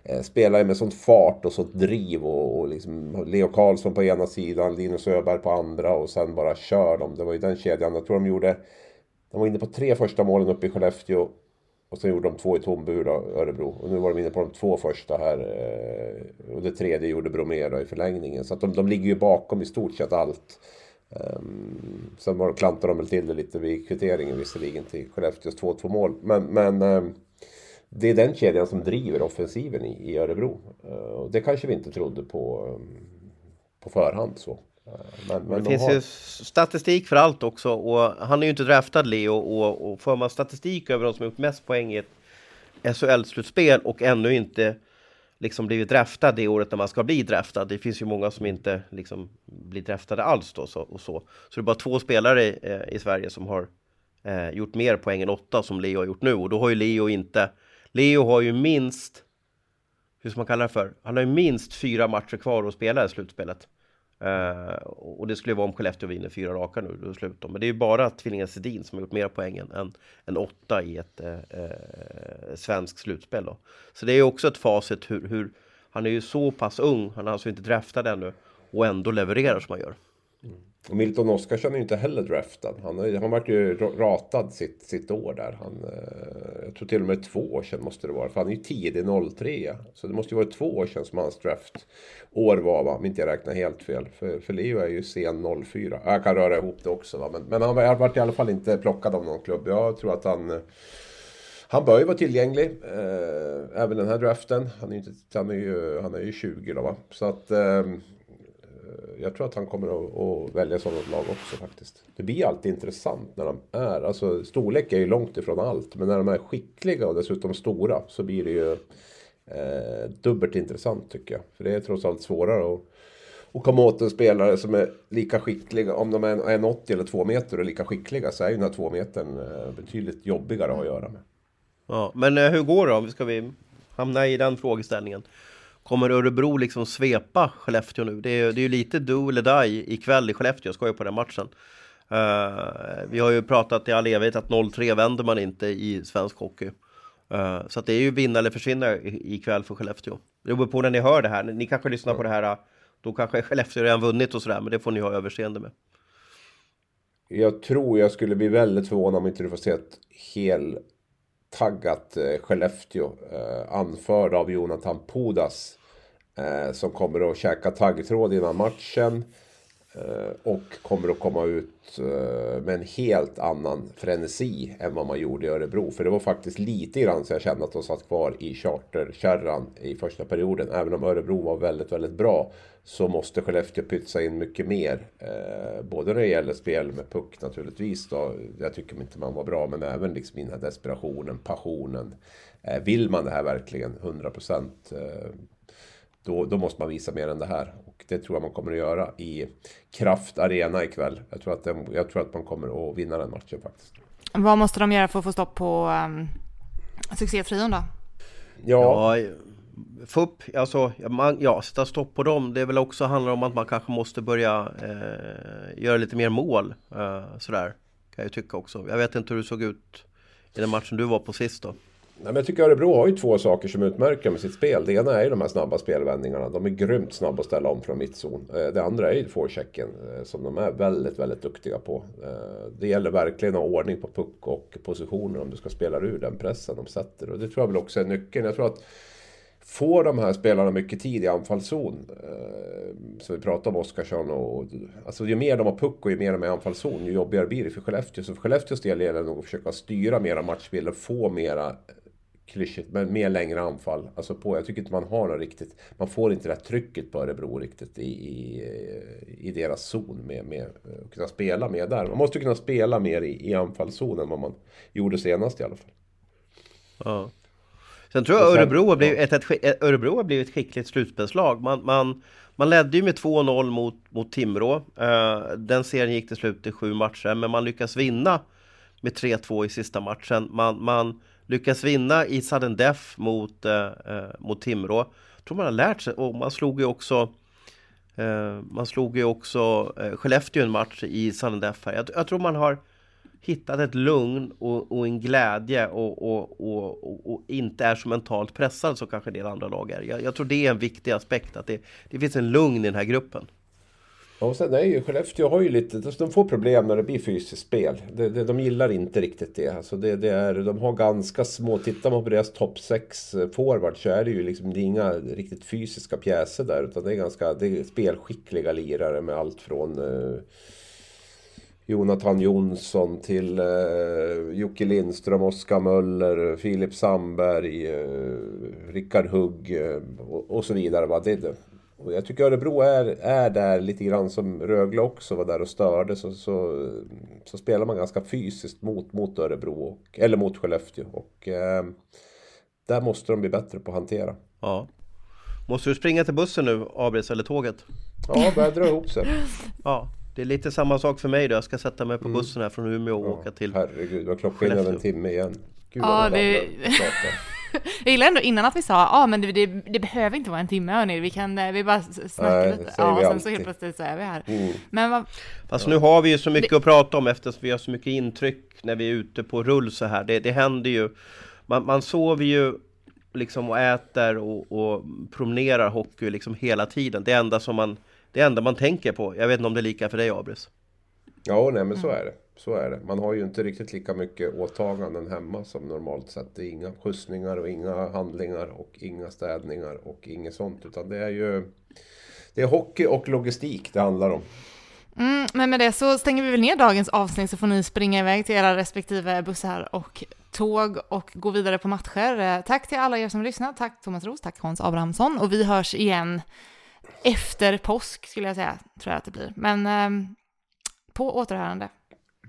[SPEAKER 3] eh, spelar ju med sånt fart och sånt driv. Och, och liksom Leo Karlsson på ena sidan, Linus Öberg på andra och sen bara kör de. Det var ju den kedjan. Jag tror de gjorde... De var inne på tre första målen uppe i Skellefteå. Och sen gjorde de två i tombur då, Örebro. Och nu var de inne på de två första här. Eh, och det tredje gjorde Bromé då i förlängningen. Så att de, de ligger ju bakom i stort sett allt. Um, sen var, klantade de väl till det lite vid kvitteringen visserligen till Skellefteås 2-2 mål. Men, men um, det är den kedjan som driver offensiven i, i Örebro. Uh, och det kanske vi inte trodde på, um, på förhand så. Men, men
[SPEAKER 2] Det
[SPEAKER 3] de
[SPEAKER 2] finns
[SPEAKER 3] har...
[SPEAKER 2] ju statistik för allt också och han är ju inte draftad Leo och, och får man statistik över de som gjort mest poäng i ett SHL-slutspel och ännu inte liksom blivit draftad det året när man ska bli draftad. Det finns ju många som inte liksom blir draftade alls då så, och så. Så det är bara två spelare eh, i Sverige som har eh, gjort mer poäng än åtta som Leo har gjort nu och då har ju Leo inte Leo har ju minst hur ska man kalla det för? Han har ju minst fyra matcher kvar att spela i slutspelet. Uh, och det skulle vara om Skellefteå vinner fyra raka nu, då slutar Men det är ju bara tvillingen Sedin som har gjort mer poäng än, än åtta i ett uh, svenskt slutspel. Då. Så det är också ett facit hur, hur, han är ju så pass ung, han är alltså inte draftad ännu och ändå levererar som han gör.
[SPEAKER 3] Mm. Och Milton Oskarsson är ju inte heller draftad. Han, han vart ju ratad sitt, sitt år där. Han, eh, jag tror till och med två år sedan måste det vara. För han är ju tidig 03. Så det måste ju vara två år sedan som hans draftår var va. Om inte jag räknar helt fel. För, för Leo är ju sen 04. Jag kan röra ihop det också va. Men, men han vart varit i alla fall inte plockad av någon klubb. Jag tror att han... Eh, han bör ju vara tillgänglig. Eh, även den här draften. Han är, inte, han är, ju, han är ju 20 då va. Så att... Eh, jag tror att han kommer att, att välja sådant lag också faktiskt. Det blir alltid intressant när de är, alltså storlek är ju långt ifrån allt. Men när de är skickliga och dessutom stora så blir det ju eh, dubbelt intressant tycker jag. För det är trots allt svårare att, och komma åt en spelare som är lika skicklig. Om de är 1,80 eller 2 meter och är lika skickliga så är ju den här 2 metern eh, betydligt jobbigare att göra med.
[SPEAKER 2] Ja, men eh, hur går det då? Ska vi hamna i den frågeställningen? Kommer Örebro liksom svepa Skellefteå nu? Det är, det är ju lite do eller die ikväll i Skellefteå, jag skojar på den matchen. Uh, vi har ju pratat i all evighet att 0-3 vänder man inte i svensk hockey. Uh, så att det är ju vinna eller försvinna ikväll för Skellefteå. Det beror på när ni hör det här. Ni kanske lyssnar på det här, då kanske Skellefteå redan vunnit och sådär, men det får ni ha överseende med.
[SPEAKER 3] Jag tror jag skulle bli väldigt förvånad om inte du får se ett hel taggat eh, Skellefteå. Eh, anförd av Jonathan Pudas. Eh, som kommer att käka taggtråd innan matchen. Eh, och kommer att komma ut eh, med en helt annan frenesi än vad man gjorde i Örebro. För det var faktiskt lite grann så jag kände att de satt kvar i charterkärran i första perioden. Även om Örebro var väldigt, väldigt bra så måste Skellefteå pytsa in mycket mer. Eh, både när det gäller spel med puck naturligtvis. Då. Jag tycker inte man var bra, men även liksom den här desperationen, passionen. Vill man det här verkligen 100 procent? Då, då måste man visa mer än det här. Och det tror jag man kommer att göra i Kraft Arena ikväll. Jag tror att, den, jag tror att man kommer att vinna den matchen faktiskt.
[SPEAKER 1] Vad måste de göra för att få stopp på um, succéfrion då?
[SPEAKER 2] Ja, ja få upp, alltså, man, ja, sätta stopp på dem. Det är väl också handlar om att man kanske måste börja eh, göra lite mer mål. Eh, sådär, kan jag tycka också. Jag vet inte hur det såg ut i den matchen du var på sist då.
[SPEAKER 3] Nej, men jag tycker Örebro har ju två saker som utmärker med sitt spel. Det ena är ju de här snabba spelvändningarna. De är grymt snabba att ställa om från mittzon. Eh, det andra är ju forechecken eh, som de är väldigt, väldigt duktiga på. Eh, det gäller verkligen att ha ordning på puck och positioner om du ska spela ur den pressen de sätter. Och det tror jag väl också är nyckeln. Jag tror att Får de här spelarna mycket tid i anfallszon, som vi pratade om Oskarsson och... Alltså ju mer de har puck och ju mer de är i anfallszon, ju jobbigare blir det för Skellefteå. Så för Skellefteås del gäller det nog att försöka styra mera matchbilder, få mera klyschigt, men mer längre anfall. Alltså på, jag tycker inte man har något riktigt, man får inte det här trycket på Örebro riktigt i, i, i deras zon med, med att kunna spela mer där. Man måste kunna spela mer i, i anfallszon än vad man gjorde senast i alla fall.
[SPEAKER 2] Ja. Sen tror jag sen, Örebro, har blivit ett, ett, Örebro har blivit ett skickligt slutspelslag. Man, man, man ledde ju med 2-0 mot, mot Timrå. Uh, den serien gick till slut i sju matcher, men man lyckas vinna med 3-2 i sista matchen. Man, man lyckas vinna i sudden death mot, eh, eh mot Timrå. Jag tror man har lärt sig, och man slog ju också eh, man slog ju också eh, Skellefteå en match i sudden death här. Jag, jag tror man har hittat ett lugn och, och en glädje och, och, och, och, inte är så mentalt pressad som kanske en del andra lag är. Jag, jag tror det är en viktig aspekt, att det, det finns en lugn i den här gruppen
[SPEAKER 3] och sen är ju Skellefteå har ju lite, de får problem när det blir fysiskt spel. De, de, de gillar inte riktigt det. Alltså det, det är, de har ganska små, tittar man på deras topp 6 eh, forward så är det ju liksom, det är inga riktigt fysiska pjäser där. Utan det är ganska, det är spelskickliga lirare med allt från eh, Jonathan Jonsson till eh, Jocke Lindström, Oskar Möller, Filip Sandberg, eh, Rickard Hugg eh, och, och, så vidare. Va? Det, och jag tycker Örebro är, är där lite grann som Rögle också var där och störde. Så, så, så spelar man ganska fysiskt mot, mot Örebro, och, eller mot Skellefteå. Och eh, där måste de bli bättre på att hantera.
[SPEAKER 2] Ja. Måste du springa till bussen nu, Abris, eller tåget?
[SPEAKER 3] Ja, börjar dra ihop sig. [LAUGHS]
[SPEAKER 2] ja. Det är lite samma sak för mig då. Jag ska sätta mig på mm. bussen här från Umeå och
[SPEAKER 3] ja,
[SPEAKER 2] åka till
[SPEAKER 3] Herregud, vad klockan är en timme igen. Gud
[SPEAKER 1] ja, det... Jag gillar ändå innan att vi sa, ja ah, men det, det, det, behöver inte vara en timme hörni, vi kan, eh, vi bara snacka
[SPEAKER 3] Nej,
[SPEAKER 1] lite. Ja, och sen så
[SPEAKER 3] alltid.
[SPEAKER 1] helt plötsligt så är vi här.
[SPEAKER 3] Mm.
[SPEAKER 1] Men vad,
[SPEAKER 2] Fast nu har vi ju så mycket att prata om eftersom vi har så mycket intryck när vi är ute på rull så här. Det, det händer ju. Man, man sover ju liksom och äter och, och promenerar hockey liksom hela tiden. Det enda som man, det enda man tänker på. Jag vet inte om det är lika för dig Abris.
[SPEAKER 3] Ja, nej men så är det. Så är det. Man har ju inte riktigt lika mycket åtaganden hemma som normalt sett. Det är inga skjutsningar och inga handlingar och inga städningar och inget sånt. Utan det är ju... Det är hockey och logistik det handlar om.
[SPEAKER 1] mm, men med det så stänger vi väl ner dagens avsnitt så får ni springa iväg till era respektive bussar och tåg och gå vidare på matcher. Eh, tack till alla er som lyssnat. Tack Thomas Roos, tack Hans Abrahamsson och vi hörs igen efter påsk skulle jag säga, tror jag att det blir. Men eh, på återhörande.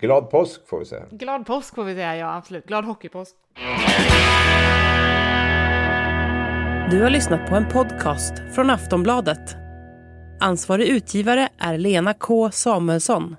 [SPEAKER 3] Glad påsk får vi säga.
[SPEAKER 1] Glad påsk får vi säga, ja absolut. Glad hockeypåsk.
[SPEAKER 7] Du har lyssnat på en podcast från Aftonbladet. Ansvarig utgivare är Lena K Samuelsson.